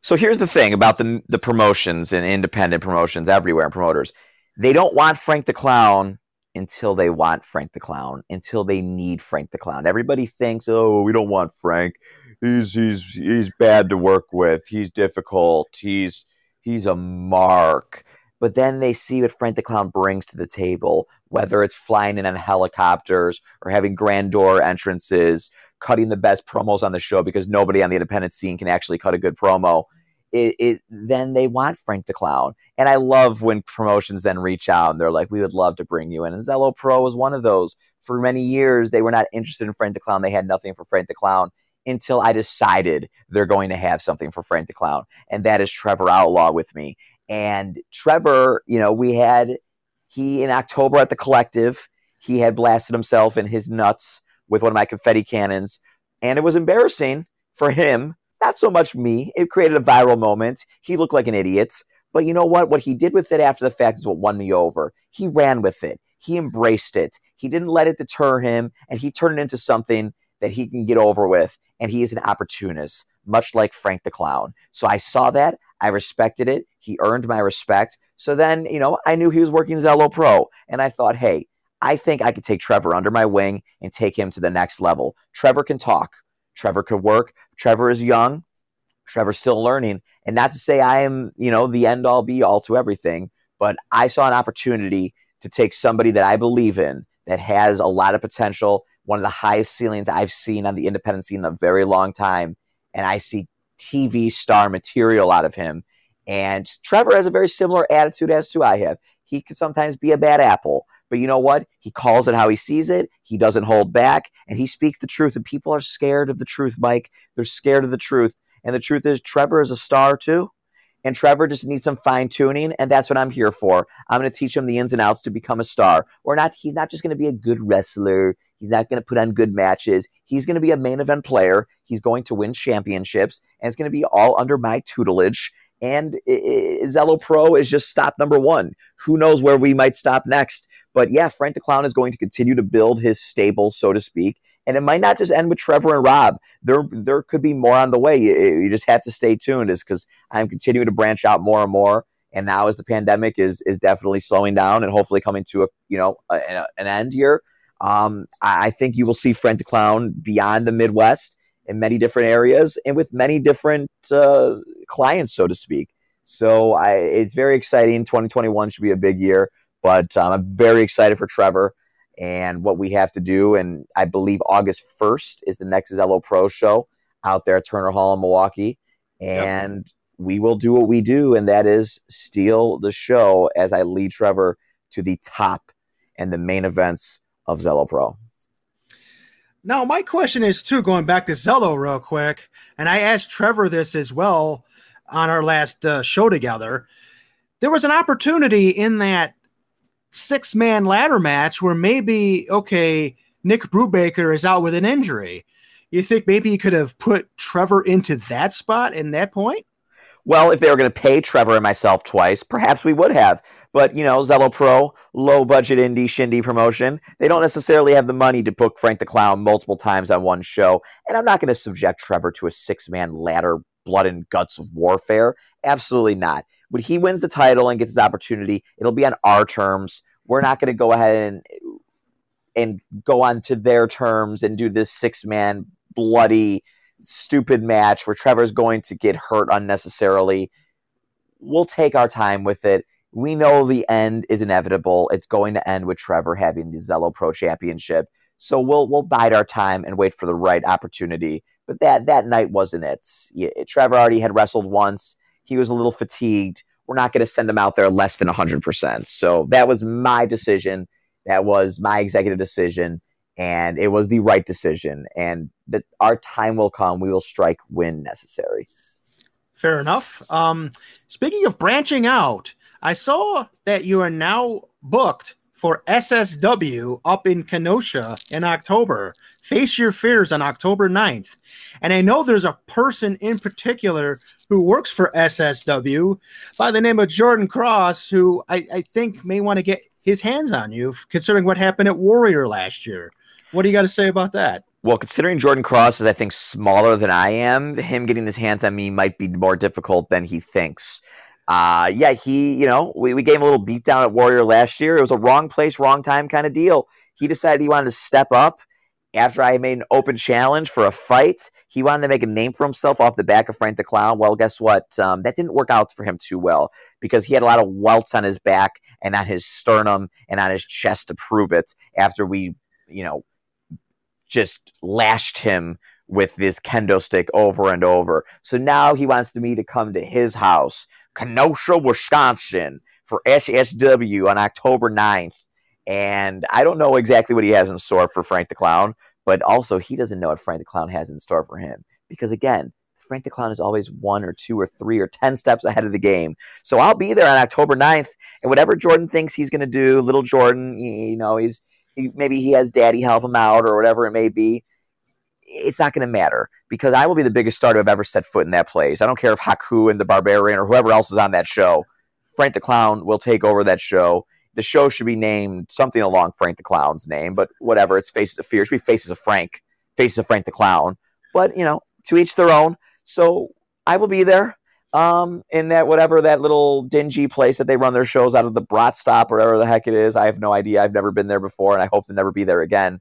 So here's the thing about the the promotions and independent promotions everywhere and promoters. They don't want Frank the Clown until they want Frank the Clown, until they need Frank the Clown. Everybody thinks, "Oh, we don't want Frank. He's he's he's bad to work with. He's difficult. He's he's a mark." But then they see what Frank the Clown brings to the table, whether it's flying in on helicopters or having grand door entrances, cutting the best promos on the show because nobody on the independent scene can actually cut a good promo. It, it then they want Frank the Clown, and I love when promotions then reach out and they're like, "We would love to bring you in." And Zelo Pro was one of those. For many years, they were not interested in Frank the Clown. They had nothing for Frank the Clown until I decided they're going to have something for Frank the Clown, and that is Trevor Outlaw with me. And Trevor, you know, we had he in October at the Collective, he had blasted himself in his nuts with one of my confetti cannons, and it was embarrassing for him not so much me. It created a viral moment. He looked like an idiot. But you know what? What he did with it after the fact is what won me over. He ran with it. He embraced it. He didn't let it deter him, and he turned it into something that he can get over with. And he is an opportunist, much like Frank the Clown. So I saw that. I respected it. He earned my respect. So then, you know, I knew he was working Zelo Pro, and I thought, hey, I think I could take Trevor under my wing and take him to the next level. Trevor can talk. Trevor could work. Trevor is young. Trevor's still learning. And not to say I am, you know, the end all be all to everything, but I saw an opportunity to take somebody that I believe in that has a lot of potential, one of the highest ceilings I've seen on the independent scene in a very long time. And I see TV star material out of him. And Trevor has a very similar attitude as to I have. He could sometimes be a bad apple, but you know what? He calls it how he sees it. He doesn't hold back and he speaks the truth. And people are scared of the truth, Mike. They're scared of the truth. And the truth is, Trevor is a star too. And Trevor just needs some fine tuning, and that's what I'm here for. I'm going to teach him the ins and outs to become a star. Or not, he's not just going to be a good wrestler. He's not going to put on good matches. He's going to be a main event player. He's going to win championships, and it's going to be all under my tutelage. And Zelo Pro is just stop number one. Who knows where we might stop next? But yeah, Frank the Clown is going to continue to build his stable, so to speak. And it might not just end with Trevor and Rob. There, there could be more on the way. You, you just have to stay tuned, is because I'm continuing to branch out more and more. And now, as the pandemic is is definitely slowing down and hopefully coming to a you know a, a, an end here, um, I, I think you will see Frank the Clown beyond the Midwest in many different areas and with many different uh, clients, so to speak. So I, it's very exciting. 2021 should be a big year, but um, I'm very excited for Trevor and what we have to do. And I believe August 1st is the next Zelo Pro show out there at Turner Hall in Milwaukee. And yep. we will do what we do, and that is steal the show as I lead Trevor to the top and the main events of Zelo Pro. Now, my question is too, going back to Zelo real quick, and I asked Trevor this as well on our last uh, show together. There was an opportunity in that six man ladder match where maybe, okay, Nick Brubaker is out with an injury. You think maybe you could have put Trevor into that spot in that point? Well, if they were going to pay Trevor and myself twice, perhaps we would have. But, you know, Zelo Pro, low budget indie shindy promotion, they don't necessarily have the money to book Frank the Clown multiple times on one show. And I'm not going to subject Trevor to a six man ladder blood and guts of warfare. Absolutely not when he wins the title and gets his opportunity, it'll be on our terms. We're not going to go ahead and and go on to their terms and do this six man bloody stupid match where Trevor's going to get hurt unnecessarily. We'll take our time with it. We know the end is inevitable. It's going to end with Trevor having the Zelo Pro Championship. So we'll we'll bide our time and wait for the right opportunity. But that that night wasn't it. Trevor already had wrestled once he was a little fatigued. We're not going to send him out there less than 100%. So that was my decision. That was my executive decision. And it was the right decision. And that our time will come. We will strike when necessary. Fair enough. Um, speaking of branching out, I saw that you are now booked for SSW up in Kenosha in October. Face Your Fears on October 9th. And I know there's a person in particular who works for SSW by the name of Jordan Cross, who I, I think may want to get his hands on you, considering what happened at Warrior last year. What do you got to say about that? Well, considering Jordan Cross is, I think, smaller than I am, him getting his hands on me might be more difficult than he thinks. Uh, yeah, he, you know, we, we gave him a little beat down at Warrior last year. It was a wrong place, wrong time kind of deal. He decided he wanted to step up after I made an open challenge for a fight, he wanted to make a name for himself off the back of Frank the Clown. Well, guess what? Um, that didn't work out for him too well because he had a lot of welts on his back and on his sternum and on his chest to prove it after we, you know, just lashed him with this kendo stick over and over. So now he wants me to come to his house, Kenosha, Wisconsin, for SSW on October 9th and I don't know exactly what he has in store for Frank the Clown, but also he doesn't know what Frank the Clown has in store for him. Because again, Frank the Clown is always one or two or three or 10 steps ahead of the game. So I'll be there on October 9th, and whatever Jordan thinks he's going to do, little Jordan, you know, he's he, maybe he has daddy help him out or whatever it may be. It's not going to matter because I will be the biggest star to have ever set foot in that place. I don't care if Haku and the Barbarian or whoever else is on that show. Frank the Clown will take over that show. The show should be named something along Frank the Clown's name, but whatever. It's Faces of Fear. It should be Faces of Frank, Faces of Frank the Clown. But you know, to each their own. So I will be there um, in that whatever that little dingy place that they run their shows out of the Brat Stop or whatever the heck it is. I have no idea. I've never been there before, and I hope to never be there again.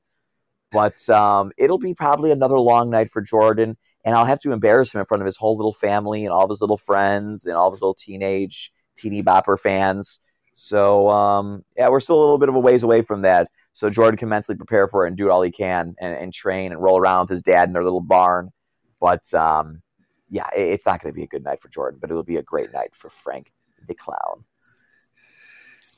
But um, it'll be probably another long night for Jordan, and I'll have to embarrass him in front of his whole little family and all of his little friends and all of his little teenage teeny bopper fans. So um, yeah, we're still a little bit of a ways away from that. So Jordan can mentally prepare for it and do all he can and, and train and roll around with his dad in their little barn. But um, yeah, it's not going to be a good night for Jordan, but it'll be a great night for Frank the Clown.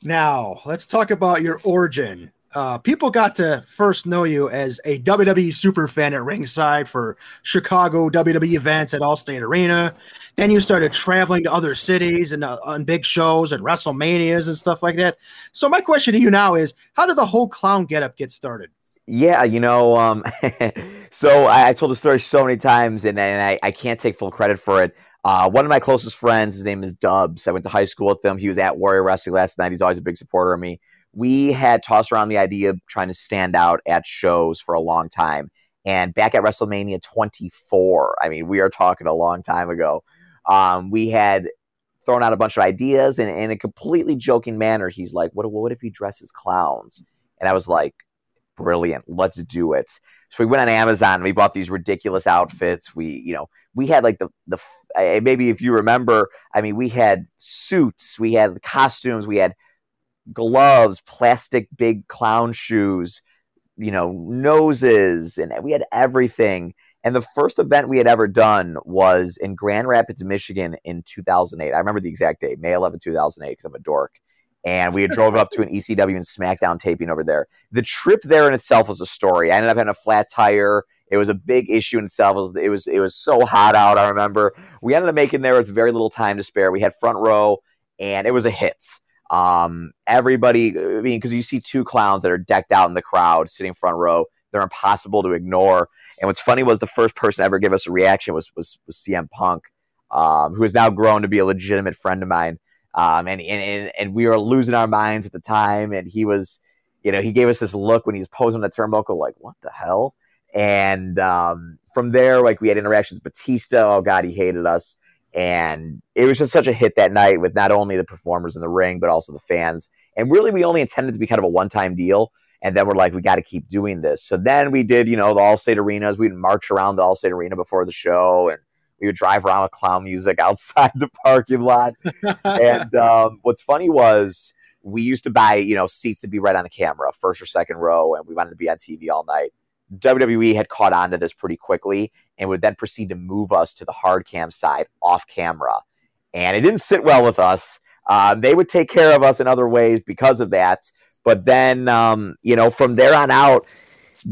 Now, let's talk about your origin. Uh, people got to first know you as a WWE super fan at ringside for Chicago WWE events at Allstate Arena. Then you started traveling to other cities and uh, on big shows and WrestleManias and stuff like that. So my question to you now is, how did the whole clown getup get started? Yeah, you know, um, so I, I, told the story so many times, and, and I, I can't take full credit for it. Uh, one of my closest friends, his name is Dubs. I went to high school with him. He was at Warrior Wrestling last night. He's always a big supporter of me. We had tossed around the idea of trying to stand out at shows for a long time. And back at WrestleMania 24, I mean, we are talking a long time ago. Um, we had thrown out a bunch of ideas, and in a completely joking manner, he's like, "What? What if he dresses clowns?" And I was like, brilliant. Let's do it. So we went on Amazon. and We bought these ridiculous outfits. We, you know, we had like the the maybe if you remember, I mean, we had suits, we had costumes, we had gloves, plastic big clown shoes, you know, noses, and we had everything. And the first event we had ever done was in Grand Rapids, Michigan in 2008. I remember the exact date, May 11, 2008, because I'm a dork and we had drove up to an ECW and SmackDown taping over there. The trip there in itself was a story. I ended up having a flat tire. It was a big issue in itself. It was it was, it was so hot out. I remember we ended up making there with very little time to spare. We had front row, and it was a hit. Um, everybody, I mean, because you see two clowns that are decked out in the crowd sitting front row. They're impossible to ignore. And what's funny was the first person to ever give us a reaction was was, was CM Punk, um, who has now grown to be a legitimate friend of mine. Um, and, and, and we were losing our minds at the time. And he was, you know, he gave us this look when he was posing the turnbuckle, like, what the hell? And um, from there, like, we had interactions with Batista. Oh, God, he hated us. And it was just such a hit that night with not only the performers in the ring, but also the fans. And really, we only intended to be kind of a one time deal. And then we're like, we got to keep doing this. So then we did, you know, the Allstate arenas. We'd march around the Allstate arena before the show and we would drive around with clown music outside the parking lot. and um, what's funny was we used to buy, you know, seats to be right on the camera, first or second row, and we wanted to be on TV all night. WWE had caught on to this pretty quickly and would then proceed to move us to the hard cam side off camera. And it didn't sit well with us. Um, they would take care of us in other ways because of that. But then, um, you know, from there on out,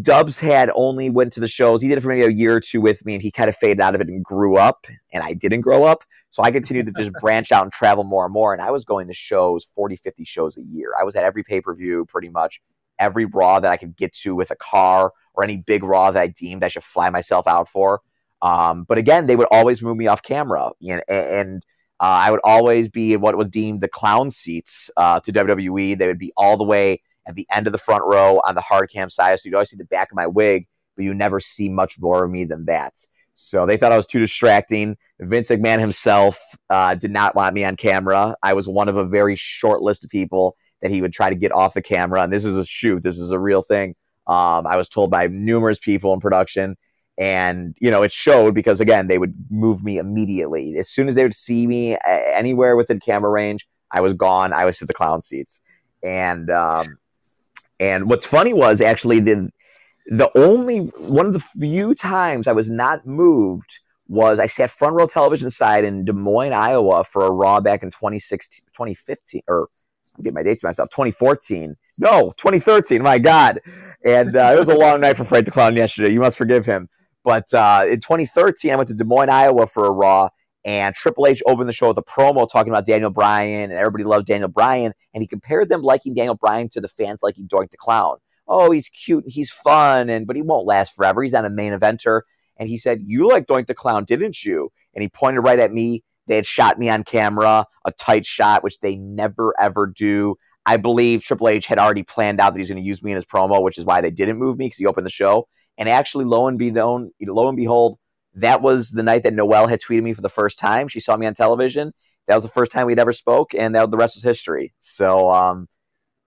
Dubs had only went to the shows. He did it for maybe a year or two with me, and he kind of faded out of it and grew up. And I didn't grow up. So I continued to just branch out and travel more and more. And I was going to shows, 40, 50 shows a year. I was at every pay per view, pretty much every Raw that I could get to with a car or any big Raw that I deemed I should fly myself out for. Um, but again, they would always move me off camera. Know, and uh, I would always be in what was deemed the clown seats uh, to WWE. They would be all the way at the end of the front row on the hard cam side. So you'd always see the back of my wig, but you never see much more of me than that. So they thought I was too distracting. Vince McMahon himself uh, did not want me on camera. I was one of a very short list of people that he would try to get off the camera. And this is a shoot. This is a real thing. Um, I was told by numerous people in production. And, you know, it showed because, again, they would move me immediately. As soon as they would see me anywhere within camera range, I was gone. I was to the clown seats. And um, and what's funny was actually the the only one of the few times I was not moved was I sat front row television side in Des Moines, Iowa for a Raw back in 2016, 2015, or I'm my dates myself, 2014. No, 2013. My God. And uh, it was a long night for Frank the Clown yesterday. You must forgive him. But uh, in 2013, I went to Des Moines, Iowa for a Raw, and Triple H opened the show with a promo talking about Daniel Bryan, and everybody loves Daniel Bryan. And he compared them liking Daniel Bryan to the fans liking Doink the Clown. oh, he's cute, he's fun, and but he won't last forever. He's not a main eventer. And he said, you like Doink the Clown, didn't you? And he pointed right at me. They had shot me on camera, a tight shot, which they never ever do. I believe Triple H had already planned out that he's going to use me in his promo, which is why they didn't move me because he opened the show. And actually, lo and be known, lo and behold, that was the night that Noelle had tweeted me for the first time. She saw me on television. That was the first time we'd ever spoke, and that the rest was history. So um,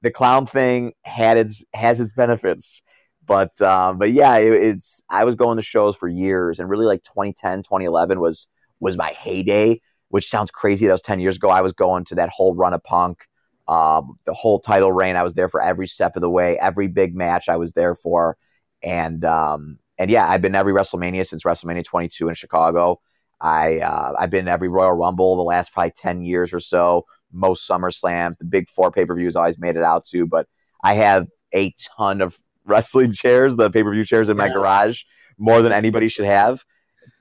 the clown thing had its has its benefits, but um, but yeah, it, it's I was going to shows for years, and really like 2010, 2011 was was my heyday. Which sounds crazy. That was 10 years ago. I was going to that whole run of punk um, the whole title reign. I was there for every step of the way. Every big match I was there for, and um, and yeah, I've been every WrestleMania since WrestleMania 22 in Chicago. I uh, I've been every Royal Rumble the last probably 10 years or so. Most Summer Slams, the big four pay per views, I always made it out to. But I have a ton of wrestling chairs, the pay per view chairs in my garage, more than anybody should have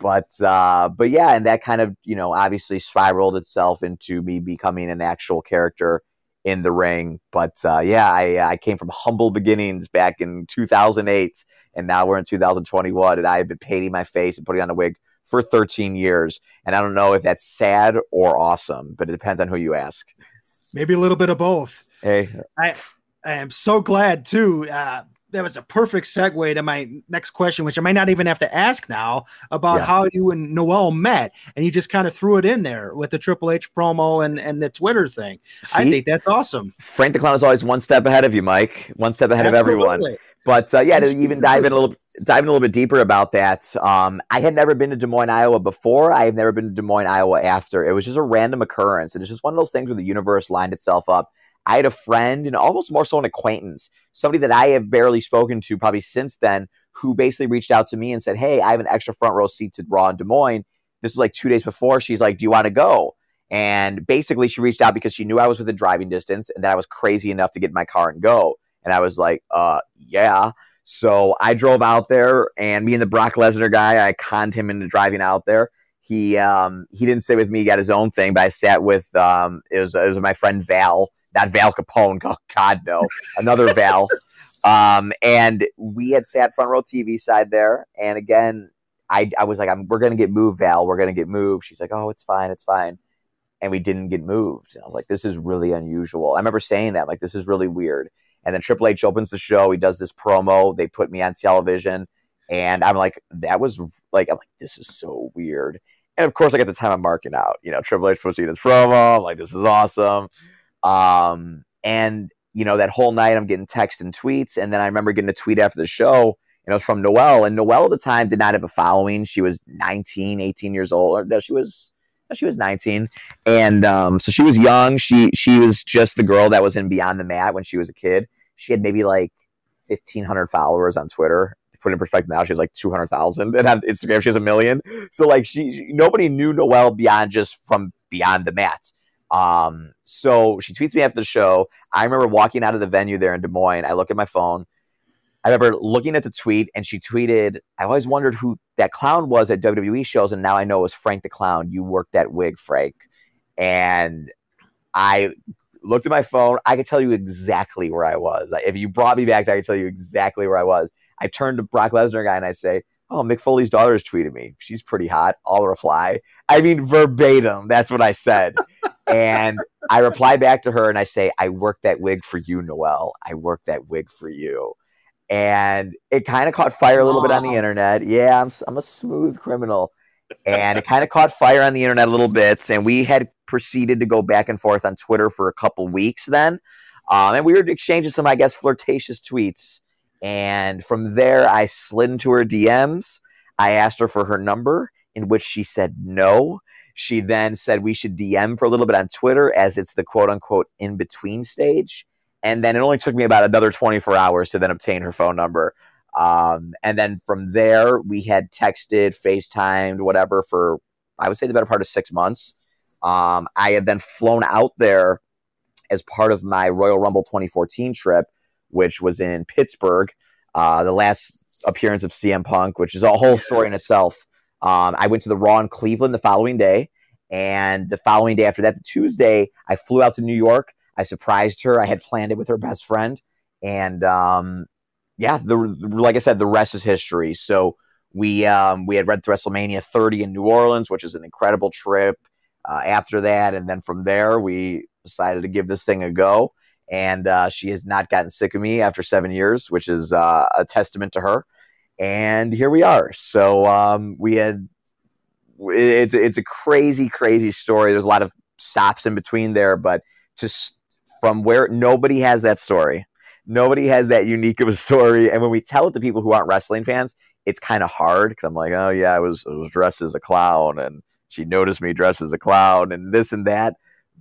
but uh, but yeah, and that kind of you know obviously spiraled itself into me becoming an actual character in the ring. But uh, yeah, I, I came from humble beginnings back in 2008, and now we're in 2021, and I have been painting my face and putting on a wig for 13 years. And I don't know if that's sad or awesome, but it depends on who you ask. Maybe a little bit of both. Hey, I I am so glad too. Uh, that was a perfect segue to my next question, which I might not even have to ask now about yeah. how you and Noelle met, and you just kind of threw it in there with the Triple H promo and and the Twitter thing. See? I think that's awesome. Frank the Clown is always one step ahead of you, Mike. One step ahead Absolutely. of everyone. But uh, yeah, to even dive in a little, dive in a little bit deeper about that. Um, I had never been to Des Moines, Iowa before. I have never been to Des Moines, Iowa after. It was just a random occurrence, and it's just one of those things where the universe lined itself up I had a friend and almost more so an acquaintance, somebody that I have barely spoken to probably since then, who basically reached out to me and said, Hey, I have an extra front row seat to Raw in Des Moines. This is like two days before. She's like, Do you want to go? And basically, she reached out because she knew I was within driving distance and that I was crazy enough to get in my car and go. And I was like, uh, yeah. So I drove out there, and me and the Brock Lesnar guy, I conned him into driving out there he um, he didn't sit with me. He got his own thing, but I sat with um, it was it was my friend Val, not Val Capone. Oh, God no, another Val. Um, and we had sat front row TV side there, and again, I I was like, I'm, we're gonna get moved, Val. We're gonna get moved. She's like, oh, it's fine, it's fine. And we didn't get moved. And I was like, this is really unusual. I remember saying that, like, this is really weird. And then Triple H opens the show. He does this promo. They put me on television. And I'm like, that was like, I'm like, this is so weird. And of course, like at the time I'm marking out, you know, Triple H puts in his promo. I'm like, this is awesome. Um, and you know, that whole night I'm getting texts and tweets. And then I remember getting a tweet after the show, and it was from Noelle. And Noelle at the time did not have a following. She was 19, 18 years old. Or no, she was she was 19 and um, so she was young she she was just the girl that was in beyond the mat when she was a kid she had maybe like 1500 followers on twitter put in perspective now, she has like 200,000 and on Instagram, she has a million. So like she, nobody knew Noelle beyond just from beyond the mat. Um, so she tweets me after the show. I remember walking out of the venue there in Des Moines. I look at my phone. I remember looking at the tweet and she tweeted, I always wondered who that clown was at WWE shows. And now I know it was Frank the Clown. You worked that wig, Frank. And I looked at my phone. I could tell you exactly where I was. If you brought me back, I could tell you exactly where I was. I turn to Brock Lesnar guy and I say, "Oh, Mick Foley's daughter has tweeted me. She's pretty hot." I'll reply. I mean verbatim. That's what I said. and I reply back to her and I say, "I worked that wig for you, Noelle. I worked that wig for you." And it kind of caught fire a little bit on the internet. Yeah, I'm I'm a smooth criminal. And it kind of caught fire on the internet a little bit. And we had proceeded to go back and forth on Twitter for a couple weeks then. Um, and we were exchanging some, I guess, flirtatious tweets. And from there, I slid into her DMs. I asked her for her number, in which she said no. She then said we should DM for a little bit on Twitter as it's the quote unquote in between stage. And then it only took me about another 24 hours to then obtain her phone number. Um, and then from there, we had texted, FaceTimed, whatever, for I would say the better part of six months. Um, I had then flown out there as part of my Royal Rumble 2014 trip which was in Pittsburgh. Uh, the last appearance of CM Punk, which is a whole story in itself. Um, I went to the Raw in Cleveland the following day, and the following day after that, the Tuesday, I flew out to New York. I surprised her. I had planned it with her best friend, and um, yeah, the like I said, the rest is history. So we um, we had read WrestleMania 30 in New Orleans, which is an incredible trip. Uh, after that, and then from there, we decided to give this thing a go. And uh, she has not gotten sick of me after seven years, which is uh, a testament to her. And here we are. So um, we had it's it's a crazy, crazy story. There's a lot of stops in between there, but just from where nobody has that story. Nobody has that unique of a story. And when we tell it to people who aren't wrestling fans, it's kind of hard because I'm like, oh yeah, I was I was dressed as a clown, and she noticed me dressed as a clown, and this and that.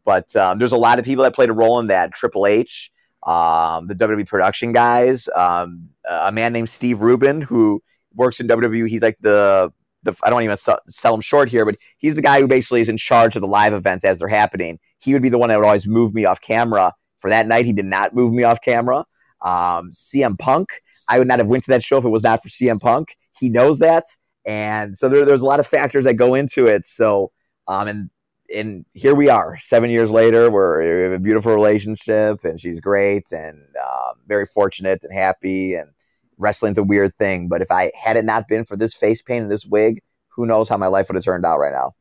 But um, there's a lot of people that played a role in that. Triple H, um, the WWE production guys, um, a man named Steve Rubin who works in WWE. He's like the the I don't even sell, him short here, but he's the guy who basically is in charge of the live events as they're happening. He would be the one that would always move me off camera. For that night, he did not move me off camera. Um, CM Punk, I would not have went to that show if it was not for CM Punk. He knows that, and so there, there's a lot of factors that go into it. So, um, and and here we are, seven years later. We're we have a beautiful relationship, and she's great, and um, very fortunate and happy. And wrestling's a weird thing, but if I had it not been for this face paint and this wig, who knows how my life would have turned out right now.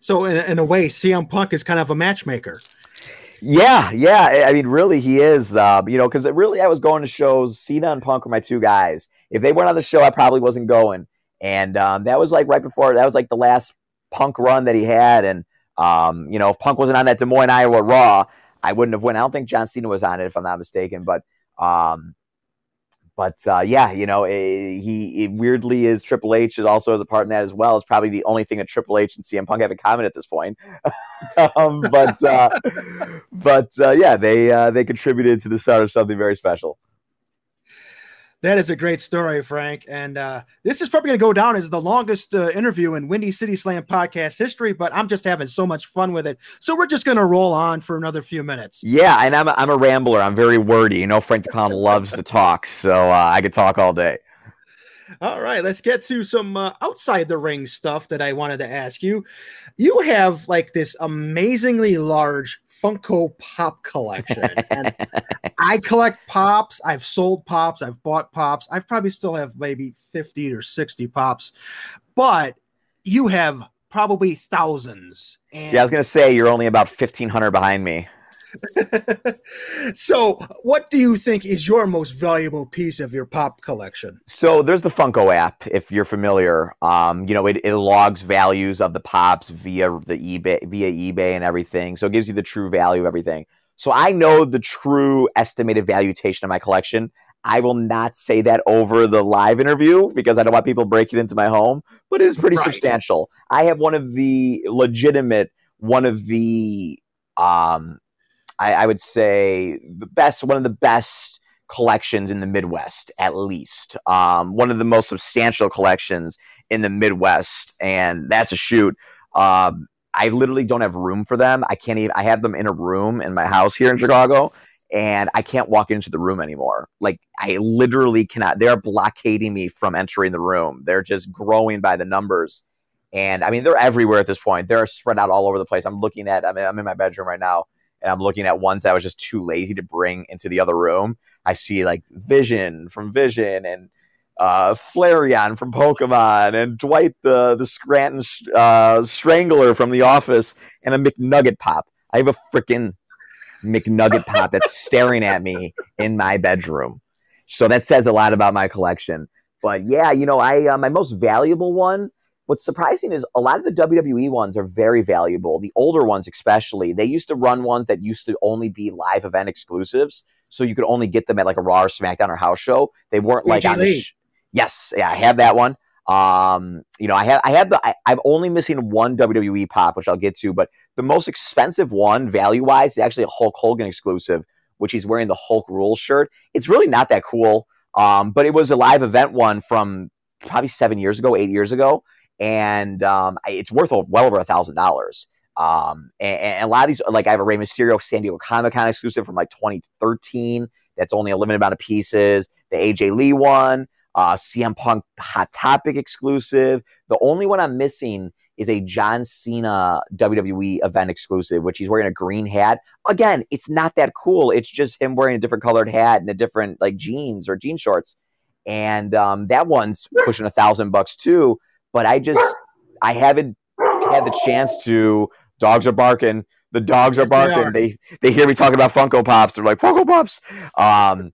So, in, in a way, CM Punk is kind of a matchmaker. Yeah, yeah. I mean, really, he is. Uh, you know, because really, I was going to shows. Cena and Punk were my two guys. If they weren't on the show, I probably wasn't going. And um, that was like right before. That was like the last Punk run that he had. And um, you know, if Punk wasn't on that Des Moines, Iowa Raw, I wouldn't have went. I don't think John Cena was on it, if I'm not mistaken. But um, but uh, yeah, you know, eh, he weirdly is Triple H is also has a part in that as well. It's probably the only thing that Triple H and CM Punk have in common at this point. um, but uh, but uh, yeah, they uh, they contributed to the start of something very special. That is a great story, Frank. And uh, this is probably going to go down as the longest uh, interview in Windy City Slam podcast history, but I'm just having so much fun with it. So we're just going to roll on for another few minutes. Yeah, and I'm a, I'm a rambler. I'm very wordy. You know, Frank the Clown loves to talk, so uh, I could talk all day. All right, let's get to some uh, outside the ring stuff that I wanted to ask you. You have like this amazingly large Funko Pop collection. And I collect pops. I've sold pops. I've bought pops. I probably still have maybe 50 or 60 pops, but you have probably thousands. And yeah, I was going to say you're only about 1,500 behind me. so, what do you think is your most valuable piece of your pop collection? So, there's the Funko app, if you're familiar. Um, you know, it, it logs values of the pops via the eBay, via eBay, and everything. So, it gives you the true value of everything. So, I know the true estimated valuation of my collection. I will not say that over the live interview because I don't want people breaking into my home, but it is pretty right. substantial. I have one of the legitimate, one of the um, I, I would say the best, one of the best collections in the Midwest, at least. Um, one of the most substantial collections in the Midwest, and that's a shoot. Um, I literally don't have room for them. I can't even. I have them in a room in my house here in Chicago, and I can't walk into the room anymore. Like I literally cannot. They're blockading me from entering the room. They're just growing by the numbers, and I mean they're everywhere at this point. They're spread out all over the place. I'm looking at. I mean, I'm in my bedroom right now and I'm looking at ones that I was just too lazy to bring into the other room. I see like Vision from Vision and uh, Flareon from Pokemon and Dwight the the Scranton uh, Strangler from The Office and a McNugget Pop. I have a freaking McNugget Pop that's staring at me in my bedroom. So that says a lot about my collection. But yeah, you know, I uh, my most valuable one what's surprising is a lot of the WWE ones are very valuable. The older ones, especially, they used to run ones that used to only be live event exclusives, so you could only get them at like a Raw or SmackDown or house show. They weren't like on the sh- yes, yeah, I have that one. Um, you know, I have I have the I, I'm only missing one WWE pop, which I'll get to, but the most expensive one, value wise, is actually a Hulk Hogan exclusive, which he's wearing the Hulk Rules shirt. It's really not that cool. Um, but it was a live event one from probably seven years ago, eight years ago and um, it's worth well over a thousand dollars. Um, and, and, a lot of these, like I have a Rey Mysterio San Diego Comic Con exclusive from like 2013. That's only a limited amount of pieces. The AJ Lee one, uh, CM Punk Hot Topic exclusive. The only one I'm missing is a John Cena WWE event exclusive, which he's wearing a green hat. Again, it's not that cool. It's just him wearing a different colored hat and a different like jeans or jean shorts. And um, that one's pushing a thousand bucks too. But I just I haven't had the chance to. Dogs are barking. The dogs are Yes, they barking. are. They, they hear me talking about Funko Pops. They're like Funko Pops. Um,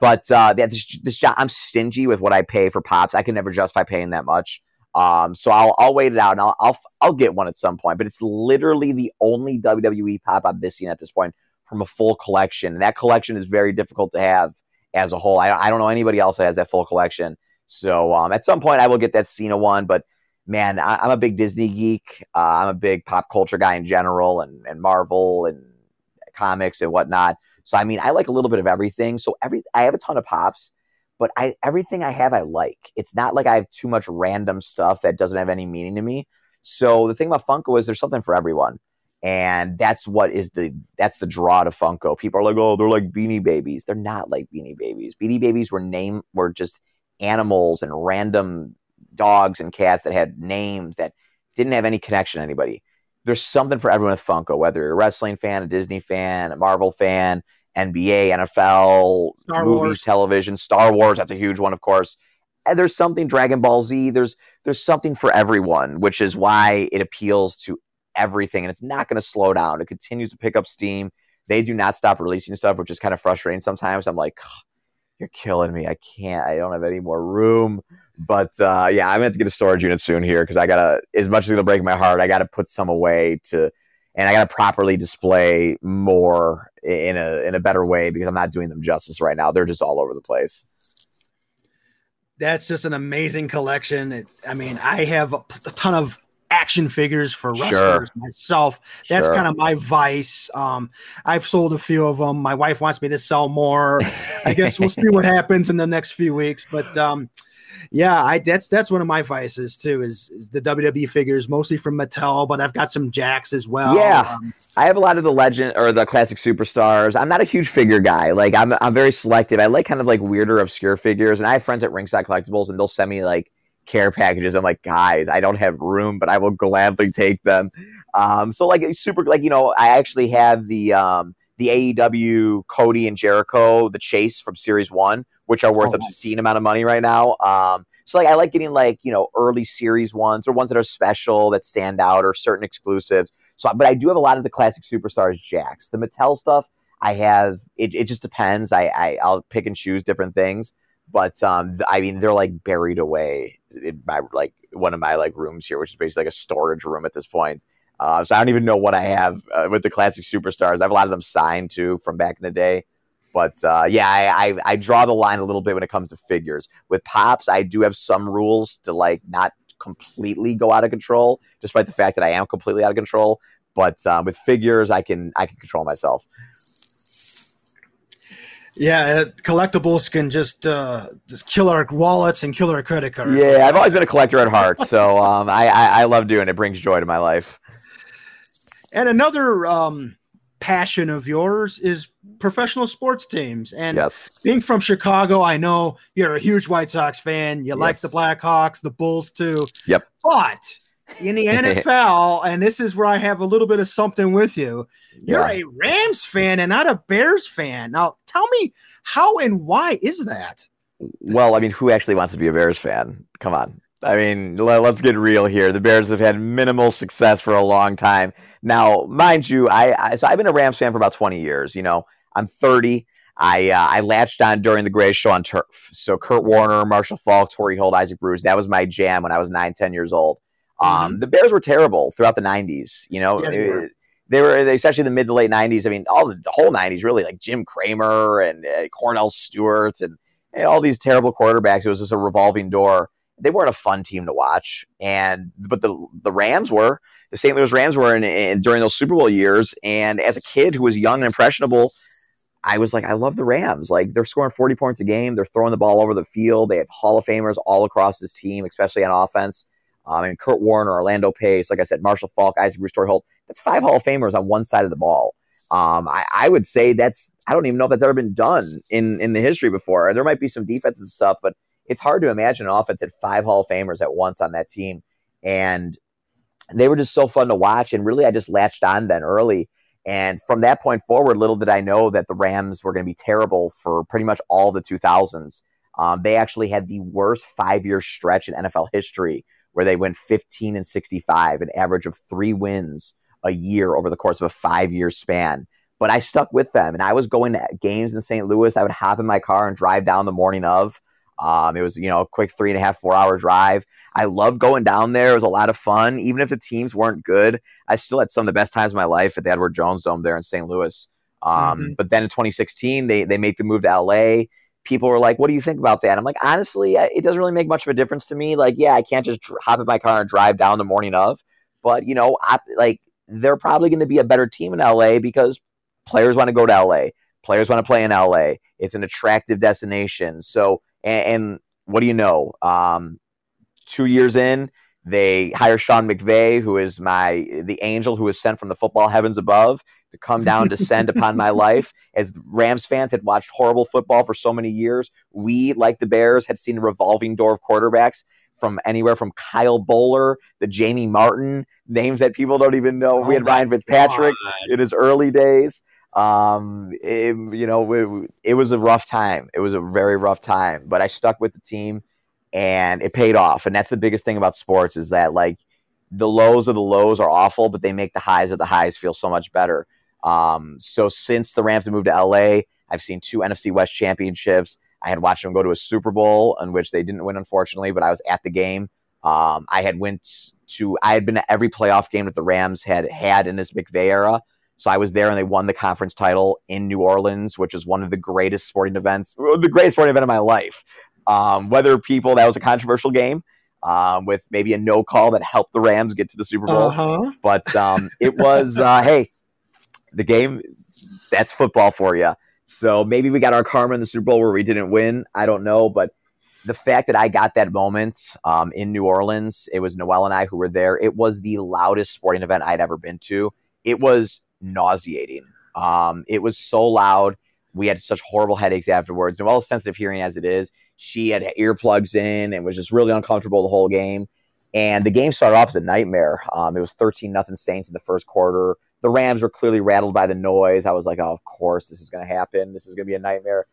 but uh, this, this job, I'm stingy with what I pay for pops. I can never justify paying that much. Um, so I'll I'll wait it out and I'll I'll I'll get one at some point. But it's literally the only WWE pop I'm missing at this point from a full collection. And that collection is very difficult to have as a whole. I I don't know anybody else that has that full collection. So um, at some point I will get that Cena one, but man, I, I'm a big Disney geek. Uh, I'm a big pop culture guy in general, and, and Marvel and comics and whatnot. So I mean, I like a little bit of everything. So every I have a ton of pops, but I everything I have I like. It's not like I have too much random stuff that doesn't have any meaning to me. So the thing about Funko is there's something for everyone. And that's what is the that's the draw to Funko. People are like, oh, they're like beanie babies. They're not like beanie babies. Beanie babies were name were just animals and random dogs and cats that had names that didn't have any connection to anybody. There's something for everyone with Funko, whether you're a wrestling fan, a Disney fan, a Marvel fan, NBA, NFL, Star movies, Wars. television, Star Wars. That's a huge one, of course. And there's something Dragon Ball Z. There's there's something for everyone, which is why it appeals to everything, and it's not going to slow down. It continues to pick up steam. They do not stop releasing stuff, which is kind of frustrating sometimes. I'm like, you're killing me. I can't. I don't have any more room. But uh, yeah, I'm going to have to get a storage unit soon here because I gotta. As much as it'll break my heart, I got to put some away to, and I got to properly display more in a in a better way because I'm not doing them justice right now. They're just all over the place. That's just an amazing collection. I mean, I have a ton of action figures for Sure. wrestlers myself. That's Sure. kind of my vice. Um, I've sold a few of them. My wife wants me to sell more. I guess we'll see what happens in the next few weeks. But um, yeah, I that's that's one of my vices too. Is, is the WWE figures, mostly from Mattel, but I've got some Jakks as well. Yeah. Um, I have a lot of the legend or the classic superstars. I'm not a huge figure guy. Like I'm I'm very selective. I like kind of like weirder, obscure figures. And I have friends at Ringside Collectibles, and they'll send me like care packages. I'm like, guys, I don't have room, but I will gladly take them. Um, so like super like you know, I actually have the um the AEW Cody and Jericho, the Chase from Series One, which are worth Oh, nice. obscene amount of money right now. Um, so like I like getting like you know early series ones or ones that are special that stand out or certain exclusives. So, but I do have a lot of the classic superstars Jakks. The Mattel stuff, I have. It, it just depends. I, I I'll pick and choose different things. But um, I mean, they're like buried away in my like one of my like rooms here, which is basically like a storage room at this point. Uh, so I don't even know what I have uh, with the classic superstars. I have a lot of them signed too from back in the day. But uh, yeah, I, I I draw the line a little bit when it comes to figures. With pops, I do have some rules to like not completely go out of control, despite the fact that I am completely out of control. But um, with figures, I can I can control myself. Yeah, uh, collectibles can just uh, just kill our wallets and kill our credit cards. Yeah, I've always been a collector at heart, so um, I, I I love doing it. It brings joy to my life. And another um, passion of yours is professional sports teams. And Yes, being from Chicago, I know you're a huge White Sox fan. You like Yes. the Blackhawks, the Bulls too. Yep. But in the NFL, and this is where I have a little bit of something with you. You're Yeah. a Rams fan and not a Bears fan. Now, tell me how and why is that? Well, I mean, who actually wants to be a Bears fan? Come on. I mean, let, us get real here. The Bears have had minimal success for a long time. Now, mind you, I, I so I've been a Rams fan for about 20 years. You know, I'm 30. I uh, I latched on during the greatest show on turf. So Kurt Warner, Marshall Faulk, Torry Holt, Isaac Bruce. That was my jam when I was nine, 10 years old. Um, The Bears were terrible throughout the 90s. You know, Yeah, they were. especially the mid to late 90s. I mean, all the, the whole 90s really, like Jim Kramer and uh, Kordell Stewart and, and all these terrible quarterbacks. It was just a revolving door. They weren't a fun team to watch, and but the the Rams were the St. Louis Rams were in, in during those Super Bowl years. And as a kid who was young and impressionable, I was like, I love the Rams. Like they're scoring 40 points a game. They're throwing the ball over the field. They have Hall of Famers all across this team, especially on offense. Um, and Kurt Warner, Orlando Pace, like I said, Marshall Faulk, Isaac Bruce, Torry Holt. That's five Hall of Famers on one side of the ball. Um, I, I would say that's I don't even know if that's ever been done in in the history before. There might be some defenses and stuff, but it's hard to imagine an offense had five Hall of Famers at once on that team. And they were just so fun to watch. And really, I just latched on then early. And from that point forward, little did I know that the Rams were going to be terrible for pretty much all the 2000s. Um, they actually had the worst five year stretch in NFL history where they went 15 and 65, an average of three wins a year over the course of a five year span. But I stuck with them and I was going to games in St. Louis. I would hop in my car and drive down the morning of. Um, it was, you know, a quick three and a half, four hour drive. I loved going down there. It was a lot of fun. Even if the teams weren't good, I still had some of the best times of my life at the Edward Jones Dome there in St. Louis. Um, mm-hmm. But then in 2016, they, they made the move to LA. People were like, what do you think about that? I'm like, honestly, it doesn't really make much of a difference to me. Like, yeah, I can't just hop in my car and drive down the morning of. But, you know, I, like, they're probably going to be a better team in LA because players want to go to LA. Players want to play in LA. It's an attractive destination. So, and, and what do you know? Um, two years in, they hire Sean McVay, who is my the angel who was sent from the football heavens above to come down, and descend upon my life. As Rams fans had watched horrible football for so many years, we, like the Bears, had seen a revolving door of quarterbacks from anywhere from Kyle Boller the Jamie Martin, names that people don't even know. Oh we had Ryan Fitzpatrick God. in his early days. Um, it, you know, it, it was a rough time. It was a very rough time, but I stuck with the team and it paid off. And that's the biggest thing about sports is that like the lows of the lows are awful, but they make the highs of the highs feel so much better. Um, so since the Rams have moved to LA, I've seen two NFC West championships. I had watched them go to a Super Bowl in which they didn't win, unfortunately, but I was at the game. Um, I had went to I had been to every playoff game that the Rams had had in this McVay era. So I was there and they won the conference title in New Orleans, which is one of the greatest sporting events, the greatest sporting event of my life. Um, whether people, that was a controversial game um, with maybe a no call that helped the Rams get to the Super Bowl. Uh-huh. But um, it was, uh, hey, the game, that's football for you. So maybe we got our karma in the Super Bowl where we didn't win. I don't know. But the fact that I got that moment um, in New Orleans, it was Noelle and I who were there. It was the loudest sporting event I'd ever been to. It was nauseating. Um, it was so loud. We had such horrible headaches afterwards. Noelle's sensitive hearing as it is, she had earplugs in and was just really uncomfortable the whole game. And the game started off as a nightmare. Um, it was 13 nothing Saints in the first quarter. The Rams were clearly rattled by the noise. I was like, oh, of course, this is going to happen. This is going to be a nightmare.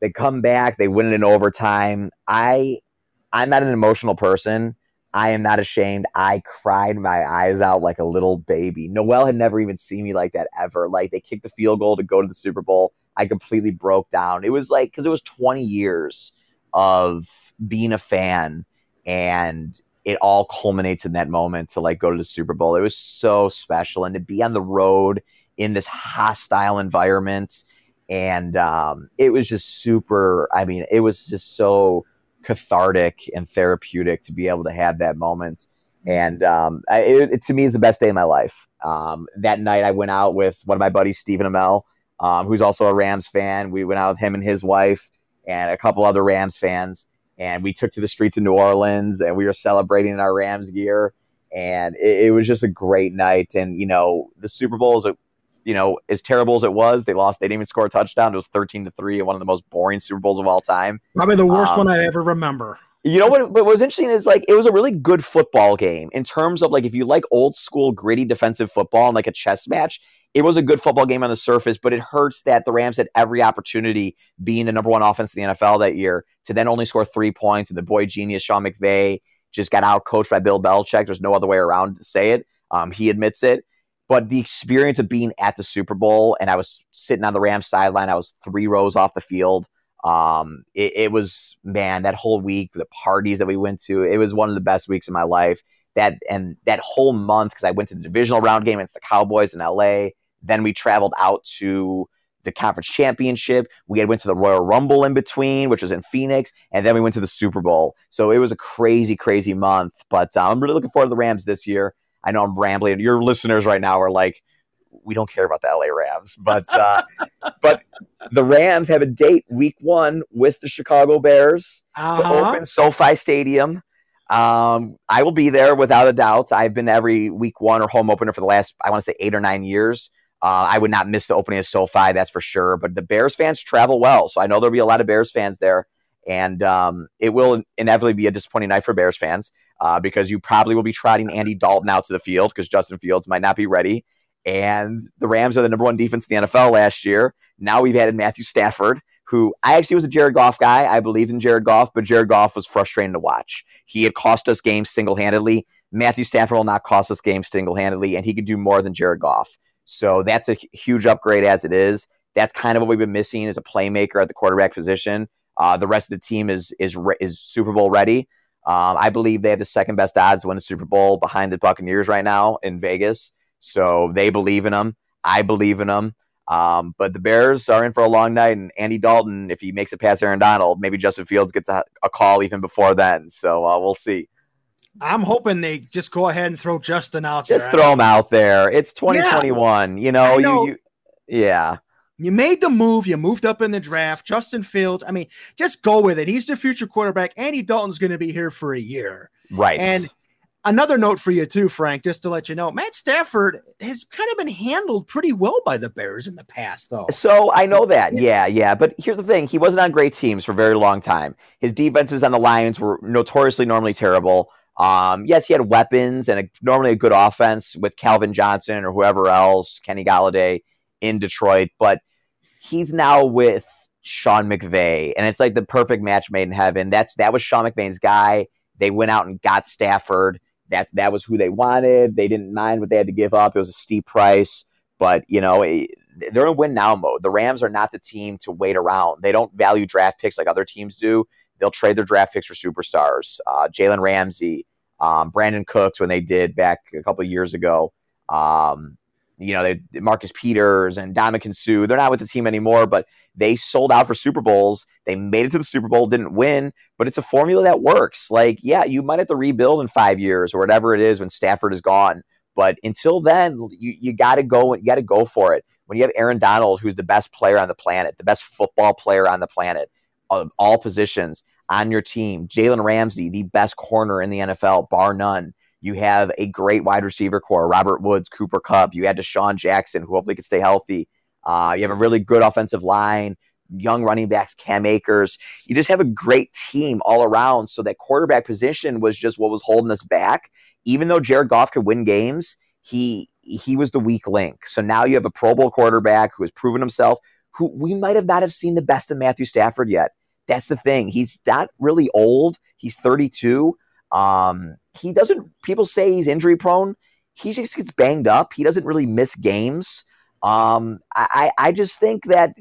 They come back, they win it in overtime. I, I'm not an emotional person. I am not ashamed. I cried my eyes out like a little baby. Noelle had never even seen me like that ever. Like they kicked the field goal to go to the Super Bowl. I completely broke down. It was like because it was 20 years of being a fan and it all culminates in that moment to like go to the Super Bowl. It was so special and to be on the road in this hostile environment and um, it was just super I mean it was just so cathartic and therapeutic to be able to have that moment and um, it, it, to me is the best day of my life. Um, that night I went out with one of my buddies, Stephen Amell, um, who's also a Rams fan. We went out with him and his wife and a couple other Rams fans. And we took to the streets of New Orleans and we were celebrating in our Rams gear. And it, it was just a great night. And, you know, the Super Bowl is a, you know, as terrible as it was, they lost. They didn't even score a touchdown. It was 13 to 3 one of the most boring Super Bowls of all time. Probably the worst um, one I ever remember. You know what, what was interesting is like it was a really good football game in terms of like if you like old school gritty defensive football and like a chess match, it was a good football game on the surface, but it hurts that the Rams had every opportunity, being the number one offense in the NFL that year, to then only score three points. And the boy genius Sean McVay just got out coached by Bill Belichick. There's no other way around to say it. Um, he admits it. But the experience of being at the Super Bowl, and I was sitting on the Rams sideline, I was three rows off the field. Um, it, it was man, that whole week, the parties that we went to, it was one of the best weeks of my life. That and that whole month because I went to the divisional round game against the Cowboys in LA. Then we traveled out to the conference championship. We had went to the Royal Rumble in between, which was in Phoenix, and then we went to the Super Bowl. So it was a crazy, crazy month. But uh, I'm really looking forward to the Rams this year. I know I'm rambling. Your listeners right now are like, we don't care about the LA Rams, but uh, but the Rams have a date week one with the Chicago Bears uh-huh. to open SoFi Stadium. Um, I will be there without a doubt. I've been every week one or home opener for the last I want to say eight or nine years. Uh, I would not miss the opening of SoFi, that's for sure. But the Bears fans travel well, so I know there'll be a lot of Bears fans there. and um, it will inevitably be a disappointing night for Bears fans uh, because you probably will be trotting Andy Dalton out to the field because Justin Fields might not be ready. And the Rams are the number one defense in the NFL last year. Now we've added Matthew Stafford, who I actually was a Jared Goff guy. I believed in Jared Goff, but Jared Goff was frustrating to watch. He had cost us games single handedly. Matthew Stafford will not cost us games single handedly, and he could do more than Jared Goff. So that's a huge upgrade as it is. That's kind of what we've been missing as a playmaker at the quarterback position. Uh, the rest of the team is is is Super Bowl ready. Um, I believe they have the second best odds to win the Super Bowl behind the Buccaneers right now in Vegas. So they believe in them. I believe in them. Um, but the Bears are in for a long night, and Andy Dalton, if he makes it past Aaron Donald, maybe Justin Fields gets a, a call even before then. So uh, we'll see. I'm hoping they just go ahead and throw Justin out just there. Just throw him out there. It's 2021. Yeah. You know, know, you, you, yeah. You made the move. You moved up in the draft. Justin Fields. I mean, just go with it. He's the future quarterback. Andy Dalton's going to be here for a year. Right. And another note for you too, Frank, just to let you know, Matt Stafford has kind of been handled pretty well by the Bears in the past, though. So I know that, yeah, yeah. But here's the thing: he wasn't on great teams for a very long time. His defenses on the Lions were notoriously normally terrible. Um, yes, he had weapons and a, normally a good offense with Calvin Johnson or whoever else, Kenny Golladay in Detroit, but he's now with Sean McVay, and it's like the perfect match made in heaven. That's that was Sean McVay's guy. They went out and got Stafford. That that was who they wanted. They didn't mind what they had to give up. It was a steep price, but you know they're in win now mode. The Rams are not the team to wait around. They don't value draft picks like other teams do. They'll trade their draft picks for superstars. Uh, Jalen Ramsey, um, Brandin Cooks, when they did back a couple years ago. Um, you know, they, Marcus Peters and Ndamukong Suh, they're not with the team anymore, but they sold out for Super Bowls. They made it to the Super Bowl, didn't win, but it's a formula that works. Like, yeah, you might have to rebuild in five years or whatever it is when Stafford is gone. But until then, you, you got to go. You got to go for it. When you have Aaron Donald, who's the best player on the planet, the best football player on the planet, of all positions on your team, Jalen Ramsey, the best corner in the NFL, bar none. You have a great wide receiver core, Robert Woods, Cooper Kupp. You had DeSean Jackson, who hopefully can stay healthy. Uh, you have a really good offensive line, young running backs, Cam Akers. You just have a great team all around. So that quarterback position was just what was holding us back. Even though Jared Goff could win games, he he was the weak link. So now you have a Pro Bowl quarterback who has proven himself, who we might have not have seen the best of Matthew Stafford yet. That's the thing. He's not really old. He's 32. Um, he doesn't. People say he's injury prone. He just gets banged up. He doesn't really miss games. Um, I, I just think that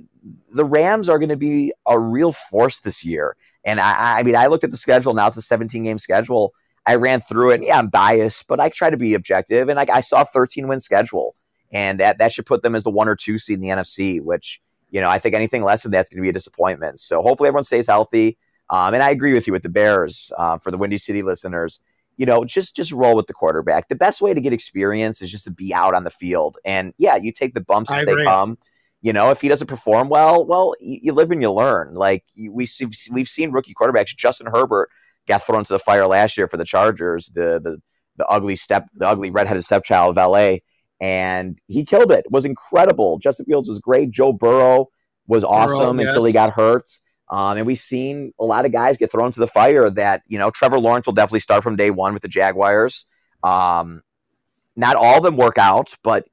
the Rams are going to be a real force this year. And I, I mean, I looked at the schedule. Now it's a 17 game schedule. I ran through it. Yeah, I'm biased, but I try to be objective. And I, I saw 13 win schedule, and that that should put them as the one or two seed in the NFC. Which you know, I think anything less than that's going to be a disappointment. So hopefully everyone stays healthy. Um, and I agree with you with the Bears uh, for the Windy City listeners. You know, just just roll with the quarterback. The best way to get experience is just to be out on the field. And yeah, you take the bumps as they come. You know, if he doesn't perform well, well, you, you live and you learn. Like we see, we've seen rookie quarterbacks. Justin Herbert got thrown to the fire last year for the Chargers. The the the ugly step, the ugly redheaded stepchild of LA, and he killed it. it was incredible. Justin Fields was great. Joe Burrow was awesome Burrow, until he got hurt. Um, and we've seen a lot of guys get thrown to the fire that, you know, Trevor Lawrence will definitely start from day one with the Jaguars. Um, not all of them work out, but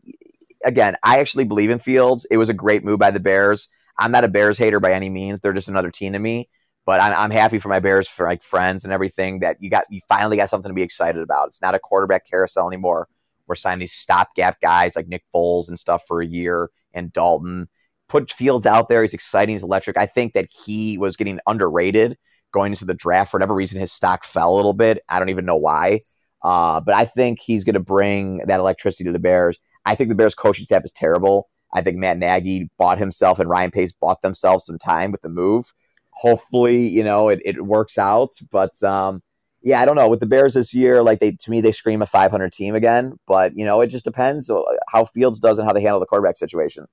again, I actually believe in Fields. It was a great move by the Bears. I'm not a Bears hater by any means. They're just another team to me. But I'm, I'm happy for my Bears, for like friends and everything, that you got you finally got something to be excited about. It's not a quarterback carousel anymore. We're signing these stopgap guys like Nick Foles and stuff for a year and Dalton put Fields out there. He's exciting. He's electric. I think that he was getting underrated going into the draft. For whatever reason, his stock fell a little bit. I don't even know why. Uh, but I think he's going to bring that electricity to the Bears. I think the Bears coaching staff is terrible. I think Matt Nagy bought himself and Ryan Pace bought themselves some time with the move. Hopefully, you know, it, it works out. But um, yeah, I don't know. With the Bears this year, like they to me, they scream a 500 team again. But you know, it just depends how Fields does and how they handle the quarterback situation.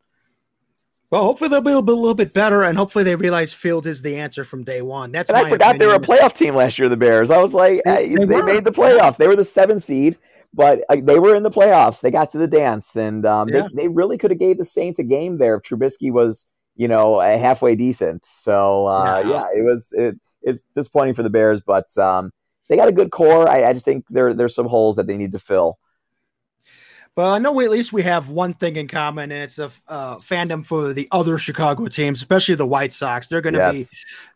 Well, hopefully they'll be a little bit better, and hopefully they realize Field is the answer from day one. That's and I forgot opinion. they were a playoff team last year. The Bears. I was like, they, they, they made the playoffs. They were the seven seed, but uh, they were in the playoffs. They got to the dance, and um, yeah. they, they really could have gave the Saints a game there if Trubisky was you know, halfway decent. So uh, yeah. yeah, it was it, it's disappointing for the Bears, but um, they got a good core. I, I just think there there's some holes that they need to fill. But I know we, at least we have one thing in common, and it's a uh, fandom for the other Chicago teams, especially the White Sox. They're going to yes. be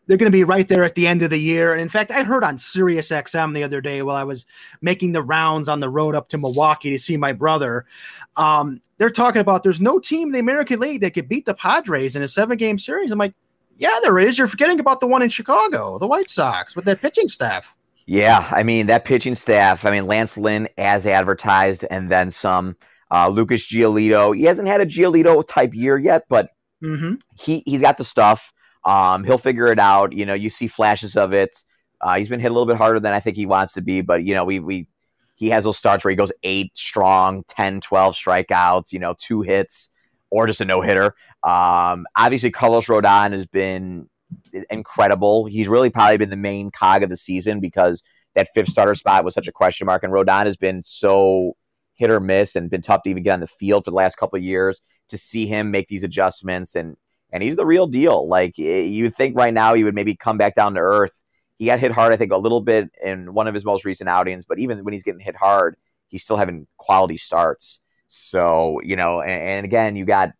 they're going to be right there at the end of the year. And in fact, I heard on Sirius XM the other day while I was making the rounds on the road up to Milwaukee to see my brother. Um, they're talking about there's no team in the American League that could beat the Padres in a seven game series. I'm like, yeah, there is. You're forgetting about the one in Chicago, the White Sox, with their pitching staff. Yeah, I mean that pitching staff. I mean Lance Lynn as advertised, and then some. Uh, Lucas Giolito. He hasn't had a Giolito type year yet, but mm-hmm. he he's got the stuff. Um, he'll figure it out. You know, you see flashes of it. Uh, he's been hit a little bit harder than I think he wants to be, but you know, we we he has those starts where he goes eight strong, 10, 12 strikeouts, you know, two hits or just a no hitter. Um, obviously, Carlos Rodon has been incredible. He's really probably been the main cog of the season because that fifth starter spot was such a question mark, and Rodon has been so hit or miss and been tough to even get on the field for the last couple of years. To see him make these adjustments and and he's the real deal. Like eh, you think right now he would maybe come back down to earth. He got hit hard, I think, a little bit in one of his most recent outings, but even when he's getting hit hard, he's still having quality starts. So you know, and, and again, you got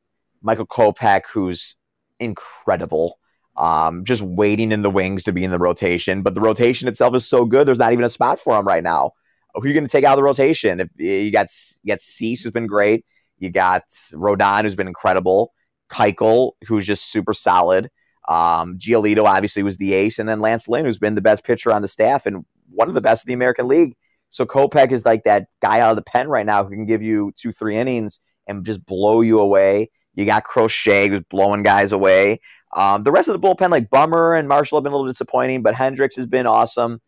Michael Kopech, who's incredible um, just waiting in the wings to be in the rotation. But the rotation itself is so good, there's not even a spot for him right now. Who are you going to take out of the rotation? If you got you got Cease, who's been great. You got Rodon, who's been incredible. Keuchel, who's just super solid. Um, Giolito obviously was the ace, and then Lance Lynn, who's been the best pitcher on the staff and one of the best in the American League. So Kopech is like that guy out of the pen right now who can give you two, three innings and just blow you away. You got Crochet who's blowing guys away. Um, the rest of the bullpen, like Bummer and Marshall, have been a little disappointing, but Hendriks has been awesome.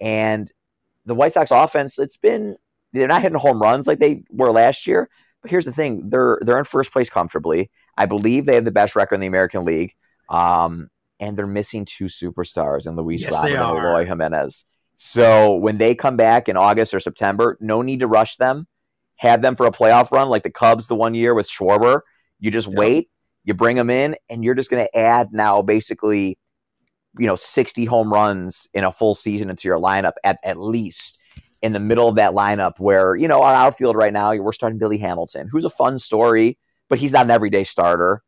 And the White Sox offense, it's been they're not hitting home runs like they were last year. But here's the thing: they're they're in first place comfortably. I believe they have the best record in the American League. Um, and they're missing two superstars in Luis yes, Robert and Eloy Jimenez. So when they come back in August or September, no need to rush them. Have them for a playoff run like the Cubs the one year with Schwarber. You just yep. wait you bring them in, and you're just going to add now basically, you know, 60 home runs in a full season into your lineup at, at least in the middle of that lineup where, you know, our outfield right now, we're starting Billy Hamilton, who's a fun story, but he's not an everyday starter.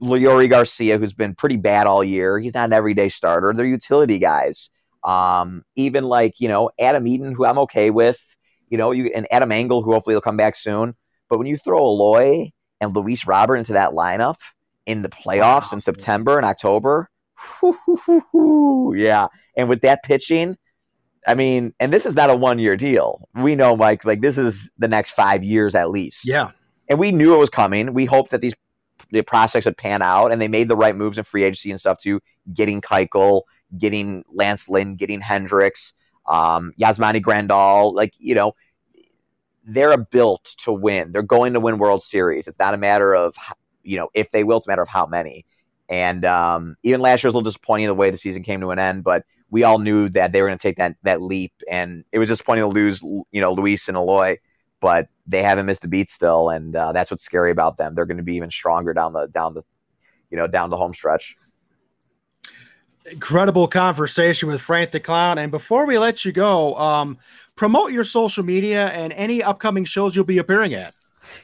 Leury Garcia, who's been pretty bad all year, he's not an everyday starter. They're utility guys. Um, even like, you know, Adam Eaton, who I'm okay with, you know, you and Adam Engel, who hopefully will come back soon. But when you throw Eloy and Luis Robert into that lineup, in the playoffs wow. in September and October. yeah. And with that pitching, I mean, and this is not a one year deal. We know, Mike, like this is the next five years at least. Yeah. And we knew it was coming. We hoped that these the prospects would pan out, and they made the right moves in free agency and stuff too, getting Keuchel, getting Lance Lynn, getting Hendriks, um, Yasmani Grandal. Like, you know, they're built to win. They're going to win World Series. It's not a matter of you know, if they will, it's a matter of how many. And um, even last year was a little disappointing the way the season came to an end, but we all knew that they were going to take that that leap, and it was disappointing to lose, you know, Luis and Eloy, but they haven't missed a beat still, and uh, that's what's scary about them. They're going to be even stronger down the down the, you know, down the home stretch. Incredible conversation with Frank the Clown, and before we let you go, um, promote your social media and any upcoming shows you'll be appearing at.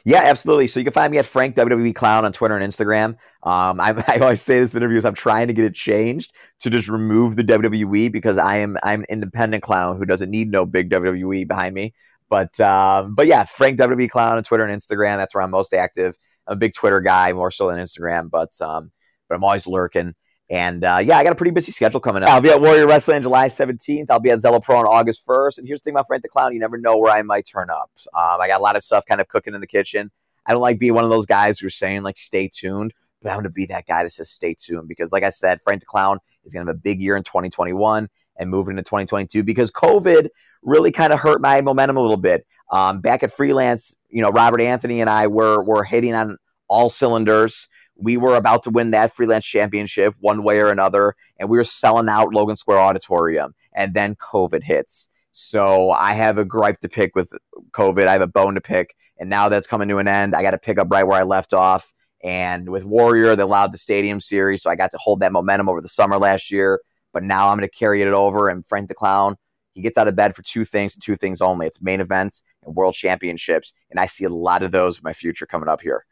Yeah, absolutely. So you can find me at Frank WWE Clown on Twitter and Instagram. Um, I, I, always say this in interviews. I'm trying to get it changed to just remove the WWE because I am I'm an independent clown who doesn't need no big WWE behind me. But um, but yeah, Frank WWE Clown on Twitter and Instagram. That's where I'm most active. I'm a big Twitter guy, more so than Instagram. But um, but I'm always lurking. And uh, yeah, I got a pretty busy schedule coming up. I'll be at Warrior Wrestling on July 17th. I'll be at Zelo Pro on August 1st. And here's the thing about Frank the Clown you never know where I might turn up. Um, I got a lot of stuff kind of cooking in the kitchen. I don't like being one of those guys who's saying, like, stay tuned, but I'm going to be that guy that says stay tuned because, like I said, Frank the Clown is going to have a big year in 2021 and moving into 2022 because COVID really kind of hurt my momentum a little bit. Um, back at freelance, you know, Robert Anthony and I were, were hitting on all cylinders we were about to win that freelance championship one way or another, and we were selling out Logan Square Auditorium, and then COVID hits. So I have a gripe to pick with COVID. I have a bone to pick, and now that's coming to an end. I got to pick up right where I left off, And with Warrior, they allowed the Stadium Series, so I got to hold that momentum over the summer last year. But now I'm going to carry it over. And Frank the Clown, he gets out of bed for two things and two things only it's main events and world championships. And I see a lot of those in my future coming up here.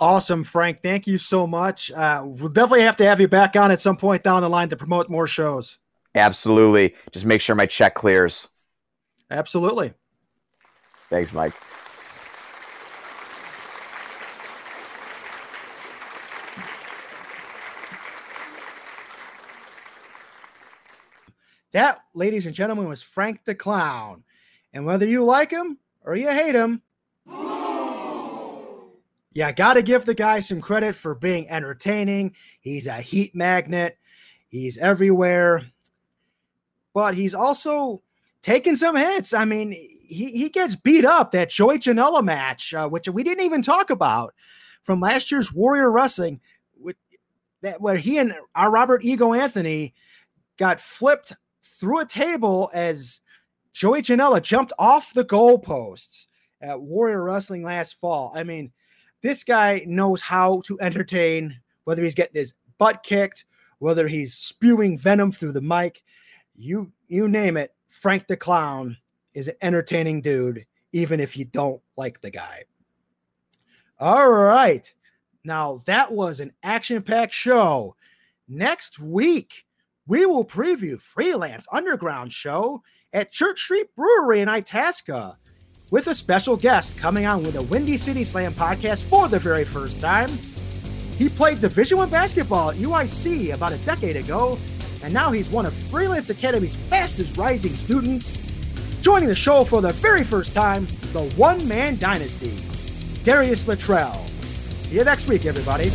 Awesome, Frank. Thank you so much. Uh, we'll definitely have to have you back on at some point down the line to promote more shows. Absolutely. Just make sure my check clears. Absolutely. Thanks, Mike. That, ladies and gentlemen, was Frank the Clown. And whether you like him or you hate him, yeah, got to give the guy some credit for being entertaining. He's a heat magnet, he's everywhere, but he's also taking some hits. I mean, he, he gets beat up that Joey Janela match, uh, which we didn't even talk about from last year's Warrior Wrestling, with, that where he and our Robert Ego Anthony got flipped through a table as Joey Janela jumped off the goalposts at Warrior Wrestling last fall. I mean, this guy knows how to entertain, whether he's getting his butt kicked, whether he's spewing venom through the mic, you you name it. Frank the Clown is an entertaining dude, even if you don't like the guy. All right. Now, that was an action packed show. Next week, we will preview Freelance Underground show at Church Street Brewery in Itasca with a special guest coming on with a Windy City Slam podcast for the very first time. He played Division One basketball at UIC about a decade ago, and now he's one of Freelance Academy's fastest rising students. Joining the show for the very first time, the One Man Dynasty, Darius Luttrell. See you next week, everybody.